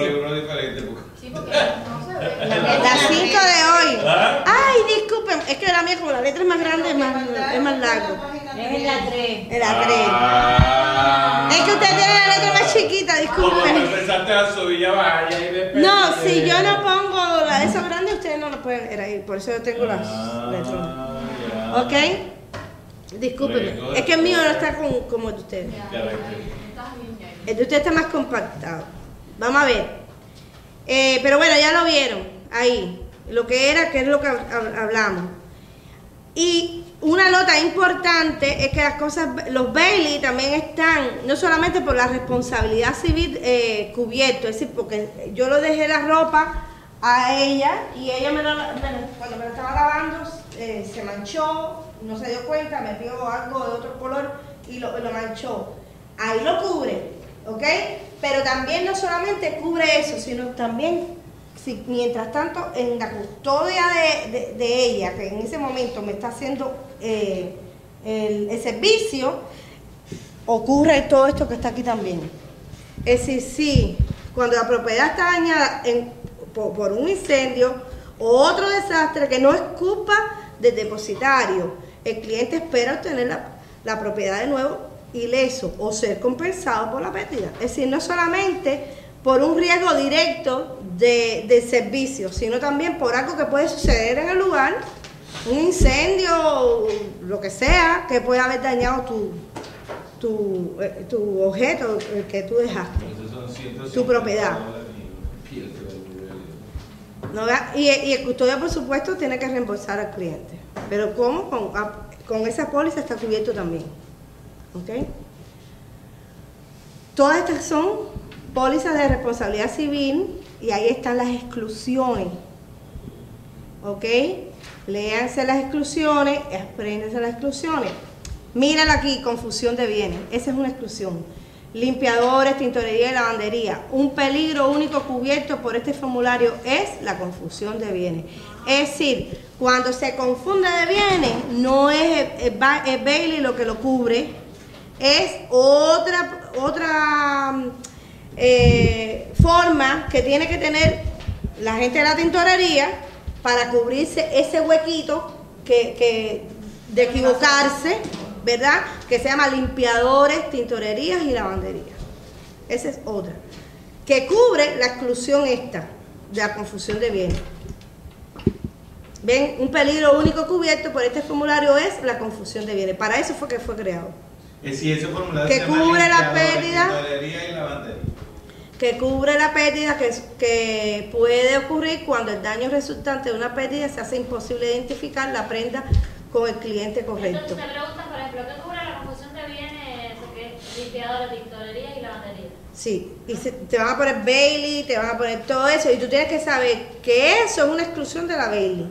Sí, porque no se ve. Las 5 de hoy. ¿Ah? Ay, disculpen, es que la mía como la letra es más grande, es más, es más largo. Es en la 3. Es la tres. Ah. Es que usted tiene la letra más chiquita, Como disculpen. empezaste a subir ya vaya y después. No, si yo no pongo la eso grande, ustedes no lo pueden leer ahí, por eso yo tengo las Ah, letras. ¿Ok? Discúlpenme, Luego es que el mío no está con- como el de ustedes. El de ustedes está más compactado. Vamos a ver. Eh, pero bueno, ya lo vieron ahí. Lo que era, que es lo que hab- hab- hablamos. Y una nota importante es que las cosas, los Bailey también están, no solamente por la responsabilidad civil eh, cubierto, es decir, porque yo lo dejé la ropa a ella y ella me lo, me cuando me lo estaba lavando eh, se manchó, no se dio cuenta, metió algo de otro color y lo, lo manchó. Ahí lo cubre, ¿ok? Pero también no solamente cubre eso, sino también mientras tanto en la custodia de, ella, que en ese momento me está haciendo eh, el, servicio, ocurre todo esto que está aquí también. Es decir, si cuando la propiedad está dañada por, un incendio o otro desastre que no es culpa del depositario, el cliente espera obtener la propiedad de nuevo ileso o ser compensado por la pérdida. Es decir, no solamente por un riesgo directo de, del servicio, sino también por algo que puede suceder en el lugar, un incendio, lo que sea, que puede haber dañado tu, tu, eh, tu objeto el que tú dejaste. Esos son 150 Tu propiedad. ¿no? Y, y el custodio, por supuesto, tiene que reembolsar al cliente. Pero ¿cómo? Con, a- con esa póliza está cubierto también. ¿Ok? Todas estas son pólizas de responsabilidad civil y ahí están las exclusiones. ¿Ok? Léanse las exclusiones, apréndense las exclusiones. Mírala aquí, confusión de bienes. Esa es una exclusión. Limpiadores, tintorería y lavandería. Un peligro único cubierto por este formulario es la confusión de bienes. Es decir, cuando se confunde de bienes, no es Bailey lo que lo cubre, es otra, otra mm, eh, forma que tiene que tener la gente de la tintorería para cubrirse ese huequito que, de equivocarse, ¿verdad? Que se llama limpiadores, tintorerías y lavanderías. Esa es otra. Que cubre la exclusión esta de la confusión de bienes. Ven, un peligro único cubierto por este formulario es la confusión de bienes. Para eso fue que fue creado. Es si ese formulario Que se cubre la pérdida. tintorería y lavandería. que cubre la pérdida que, que puede ocurrir cuando el daño resultante de una pérdida se hace imposible identificar la prenda con el cliente correcto. Entonces te preguntas, por ejemplo, ¿qué cubre la confusión de bienes? Que es limpiadores, tintorerías y lavandería. Sí, y se- te van a poner Bailey, te van a poner todo eso, y tú tienes que saber que eso es una exclusión de la Bailey.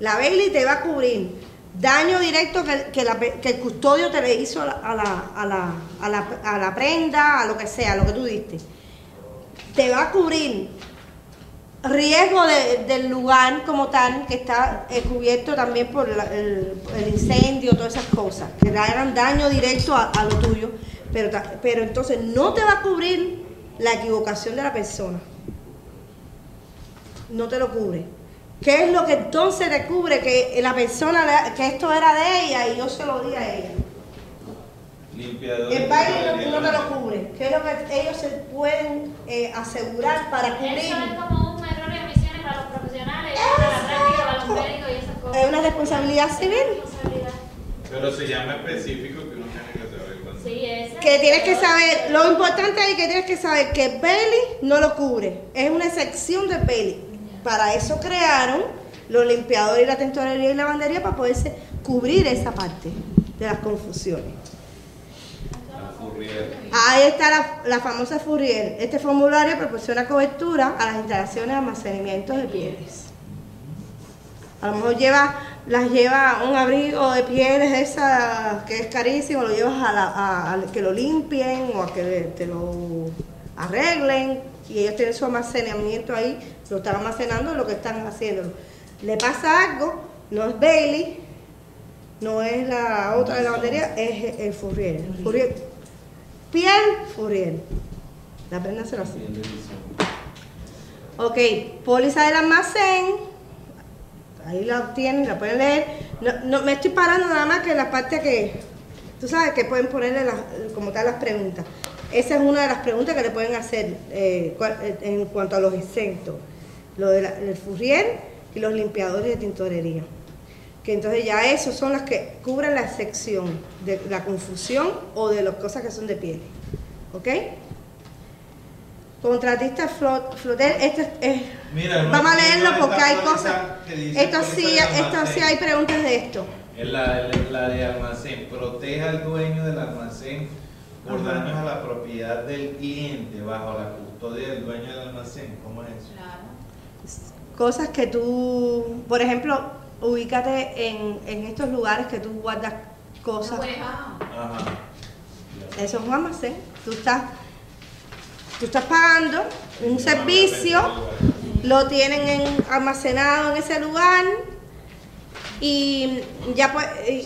La Bailey te va a cubrir daño directo que, el custodio te le hizo a la, a, la, a, la, a, la, prenda, a lo que sea, lo que tú diste. Te va a cubrir riesgo de- del lugar como tal, que está eh, cubierto también por el, el incendio, todas esas cosas, que hagan daño directo a, lo tuyo, pero, pero entonces no te va a cubrir la equivocación de la persona. No te lo cubre. ¿Qué es lo que entonces te cubre? Que la persona, que esto era de ella y yo se lo di a ella. Limpiadores, El baile no, no te lo cubre. ¿Qué es lo que ellos se pueden eh, asegurar para cubrir? Eso es como un error de omisiones para los profesionales, para la práctica, para los médicos y esas cosas. Es una responsabilidad civil. Pero se llama específico que uno tiene que saber cuándo. Sí. Que tienes que saber, lo importante es que tienes que saber que Bailey no lo cubre, es una excepción de Bailey. Para eso crearon los limpiadores y la tintorería y lavandería para poderse cubrir esa parte de las confusiones. La. Ahí está la, la famosa Fourier. Este formulario proporciona cobertura a las instalaciones de almacenamiento de pieles. A lo mejor lleva, las lleva un abrigo de pieles esa que es carísimo, lo llevas a, la- a que lo limpien o a que te lo arreglen y ellos tienen su almacenamiento ahí lo están almacenando lo que están haciendo. Le pasa algo, no es Bailey, no es la otra de la batería, es el Fourier. Fourier. Pierre Fourier. La prenda se lo así. Ok, póliza del almacén. Ahí la tienen, la pueden leer. No, no, me estoy parando nada más que en la parte que, tú sabes, que pueden ponerle las- como tal las preguntas. Esa es una de las preguntas que le pueden hacer eh, eh, en cuanto a los exentos. Lo de la- del Fourier y los limpiadores de tintorería. Que entonces ya esos son las que cubren la sección de la confusión o de las cosas que son de piel. ¿Ok? Contratista flot, flotel, esto es, Mira, vamos a leerlo porque hay cosas. Esto sí, esto sí hay preguntas de esto. La, de almacén, proteja al dueño del almacén por Ajá. daños a la propiedad del cliente bajo la custodia del dueño del almacén. ¿Cómo es eso? Claro. Cosas que tú, por ejemplo, ubícate en, en estos lugares que tú guardas cosas. Ajá. Eso es un almacén. Tú estás, tú estás pagando un servicio, lo tienen en- almacenado en ese lugar y ya pues y-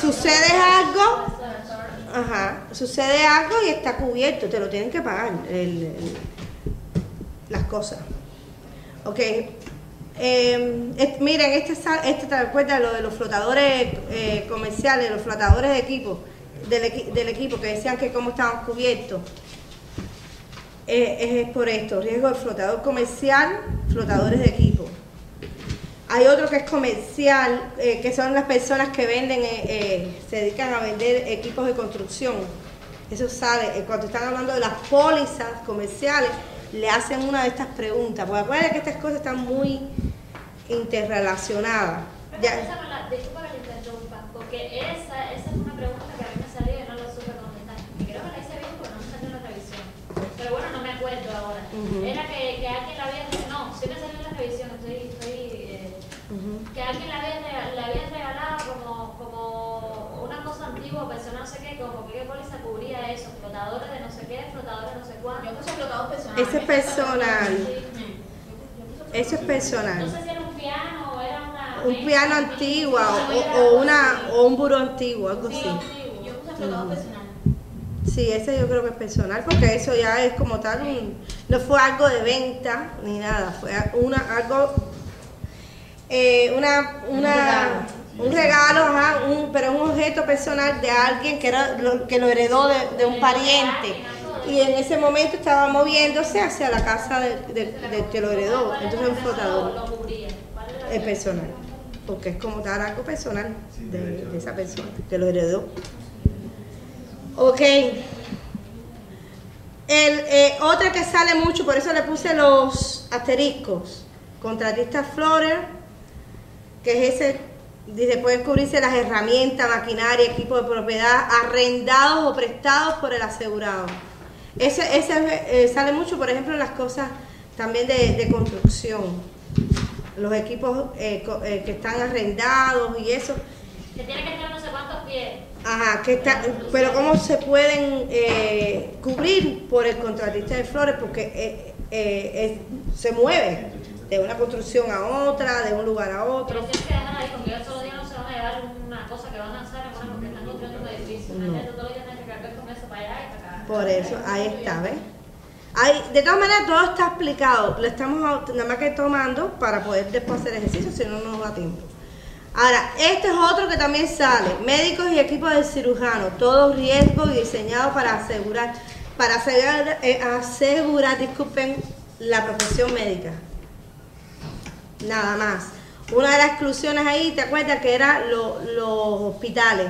sucede algo, ajá, sucede algo y está cubierto, te lo tienen que pagar el- el- las cosas. Ok. Eh, miren, este, este te recuerda lo de los flotadores eh, comerciales, los flotadores de equipo, del, del equipo que decían que cómo estaban cubiertos. Eh, es por esto, riesgo de flotador comercial, flotadores de equipo. Hay otro que es comercial, eh, que son las personas que venden, eh, se dedican a vender equipos de construcción. Eso sale, cuando están hablando de las pólizas comerciales, le hacen una de estas preguntas. Porque acuérdense que estas cosas están muy interrelacionadas. Pero Ya- esa la- disculpa que te interrumpa, porque esa, esa es una pregunta que a mí me salió y no lo supe contestar. Y creo que la hice bien porque no me salió en la revisión. Pero bueno, no me acuerdo ahora. Ujú. Era que, que alguien la había... No, sí me salió en la revisión, estoy... estoy eh, Ujú. que alguien le había, le había regalado como antigua, personal, no sé qué, como que qué póliza cubría eso, flotadores de no sé qué, flotadores de no sé Yo cuánto. puse flotador personal. Ese es personal. Eso es No personal. sé si era un piano o era una... Un piano antiguo o, o una, o un buró antiguo, algo Sí, así. antiguo. Yo puse flotador personal. Sí, ese yo creo que es personal, porque eso ya es como tal, un- no fue algo de venta ni nada, fue una, algo, eh, una, una, un regalo, ajá, un- pero un objeto personal de alguien que, era lo, que lo heredó de, de un pariente. Y en ese momento estaba moviéndose hacia la casa del de, del que lo heredó, entonces un flotador. Lo cubría. ¿Cuál era la- Es personal, porque es como tal algo personal de, de esa persona que lo heredó. Ok. El, eh, otra que sale mucho, por eso le puse los asteriscos. Contratista Flores, que es ese, dice, pueden cubrirse las herramientas, maquinaria, equipo de propiedad, arrendados o prestados por el asegurado. Ese, ese eh, sale mucho, por ejemplo, en las cosas también de, de construcción. Los equipos eh, co- eh, que están arrendados y eso. Que tiene que estar no sé cuántos pies. Ajá, que está, pero cómo se pueden eh, cubrir por el contratista de flores porque se mueve de una construcción a otra, de un lugar a Pero otro. tienes que dejar ahí, porque ellos todos los días no se van a llevar una cosa que van a hacer bueno, porque están construyendo un edificio. No. Imagínate, todos los días tienes que cargar con eso para allá y para acá. Por eso, ahí está, ¿ves? Ahí, de todas maneras, todo está explicado. Lo estamos nada más que tomando para poder después hacer ejercicio, si no, no nos da tiempo. Ahora, este es otro que también sale. Médicos y equipos de cirujano. Todo riesgo y diseñado para asegurar, para asegurar, eh, asegurar, disculpen, la profesión médica. Nada más. Una de las exclusiones ahí, ¿te acuerdas que era lo- los hospitales?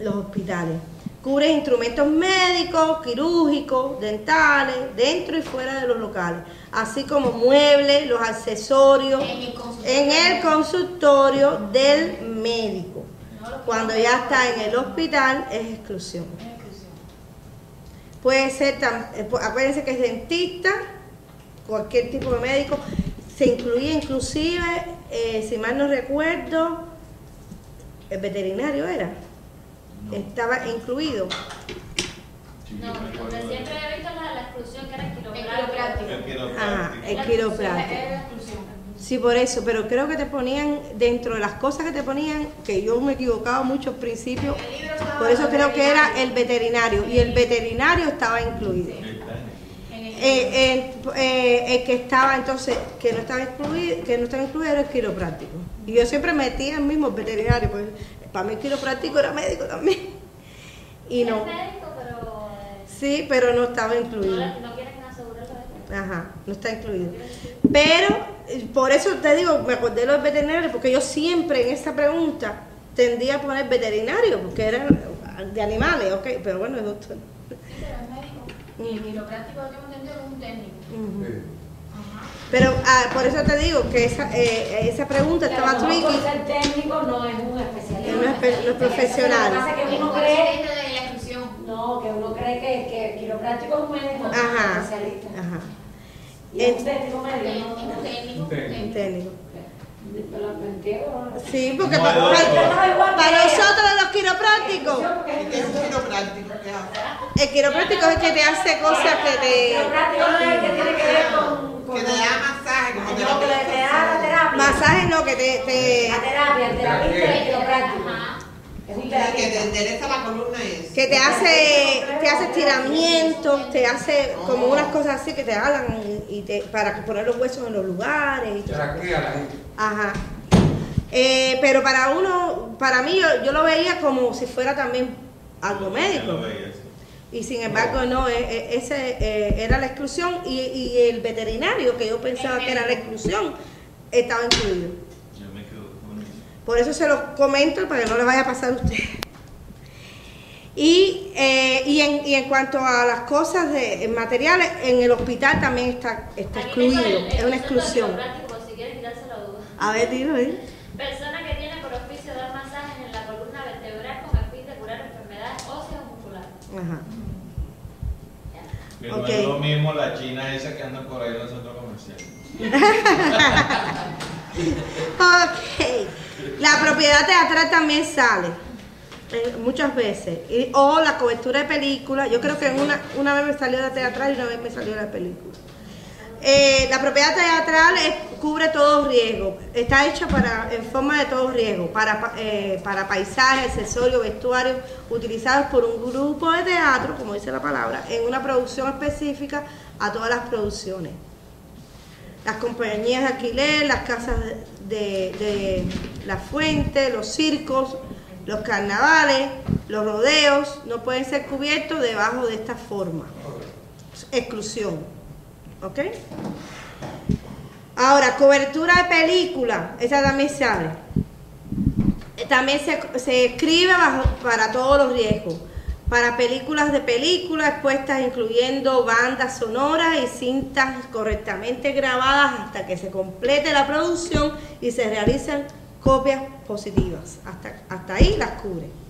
Los hospitales. Cubre instrumentos médicos, quirúrgicos, dentales, dentro y fuera de los locales, así como muebles, los accesorios En el consultorio. en el consultorio del médico. Cuando ya está en el hospital es exclusión. Puede ser, eh, acuérdense que es dentista, cualquier tipo de médico, se incluía inclusive, eh, si mal no recuerdo, el veterinario era, estaba incluido. No, siempre he visto la, la exclusión que era el quiropráctico. Ajá, el exclusión. Sí, por eso, pero creo que te ponían, dentro de las cosas que te ponían, que yo me equivocaba mucho al principio, por eso creo que era el veterinario, y el veterinario estaba incluido. El Eh, eh, eh, el que estaba entonces, que no estaba incluido, que no estaba incluido era el quiropráctico. Y yo siempre metía el mismo veterinario, porque para mí el quiropráctico era médico también. Y no, Es médico, pero sí, pero no estaba no, incluido. le- no quieren Ajá, no está incluido. Pero, por eso te digo, me acordé de los veterinarios, porque yo siempre en esa pregunta tendía a poner veterinario, porque era de animales, ok, pero bueno, es doctor. Sí, pero es médico. Y un técnico. Sí. Pero ah, por eso te digo que esa, eh, esa pregunta estaba tricky. ser técnico no es un especialista. Es pe- no es profesional. Lo que pasa es que El uno cree, no, que uno cree que, que el quiropráctico es un médico Ajá. especialista. Ajá, Y es un técnico médico, Un no. técnico, un Técnico. técnico. técnico. Sí, porque No, pa- no, pa- no. para, nosotros los quiroprácticos, ¿Y qué es un quiropráctico? ¿Qué hace? el quiropráctico es el que te hace cosas que te... que te da masaje, como No, que le terapeuta. te da la terapia. Masaje no, que te... te- La terapia, el terapista es el quiropráctico. Que te endereza la columna es. que te hace te hace estiramientos, te hace como unas cosas así que te jalan y te, para poner los huesos en los lugares y todo. Traquea a la gente. Ajá. Eh, pero para uno, para mí yo, yo lo veía como si fuera también algo médico. Lo veía, sí. Y sin embargo no, eh, eh, ese eh, era la exclusión y, y el veterinario, que yo pensaba que era la exclusión, estaba incluido. Yo me quedo con eso. Por eso se lo comento para que no le vaya a pasar a usted. Y, eh, y, en, y en cuanto a las cosas de materiales, en el hospital también está, está excluido, el- es una exclusión. si. A ver, dilo ahí. Persona que tiene por oficio dar masajes en la columna vertebral con el fin de curar enfermedades óseas o musculares. Ajá. No es lo mismo la china esa que anda por ahí en los centros comerciales. <laughs> Ok. La propiedad teatral también sale. eh, muchas veces. O la cobertura de película. Yo creo que una, una vez me salió la teatral y una vez me salió la película. Eh, la propiedad teatral es- cubre todo riesgo. Está hecha para, en forma de todo riesgo, para, pa- eh, para paisajes, accesorios, vestuarios utilizados por un grupo de teatro, como dice la palabra, en una producción específica a todas las producciones las compañías de alquiler, las casas de, la fuente, los circos, los carnavales, los rodeos, no pueden ser cubiertos debajo de esta forma. Exclusión. ¿Ok? Ahora, cobertura de película, esa también sale. Eh, También se, se escribe para todos los riesgos. Para películas de películas expuestas incluyendo bandas sonoras y cintas correctamente grabadas hasta que se complete la producción y se realicen copias positivas. Hasta, hasta ahí las cubre.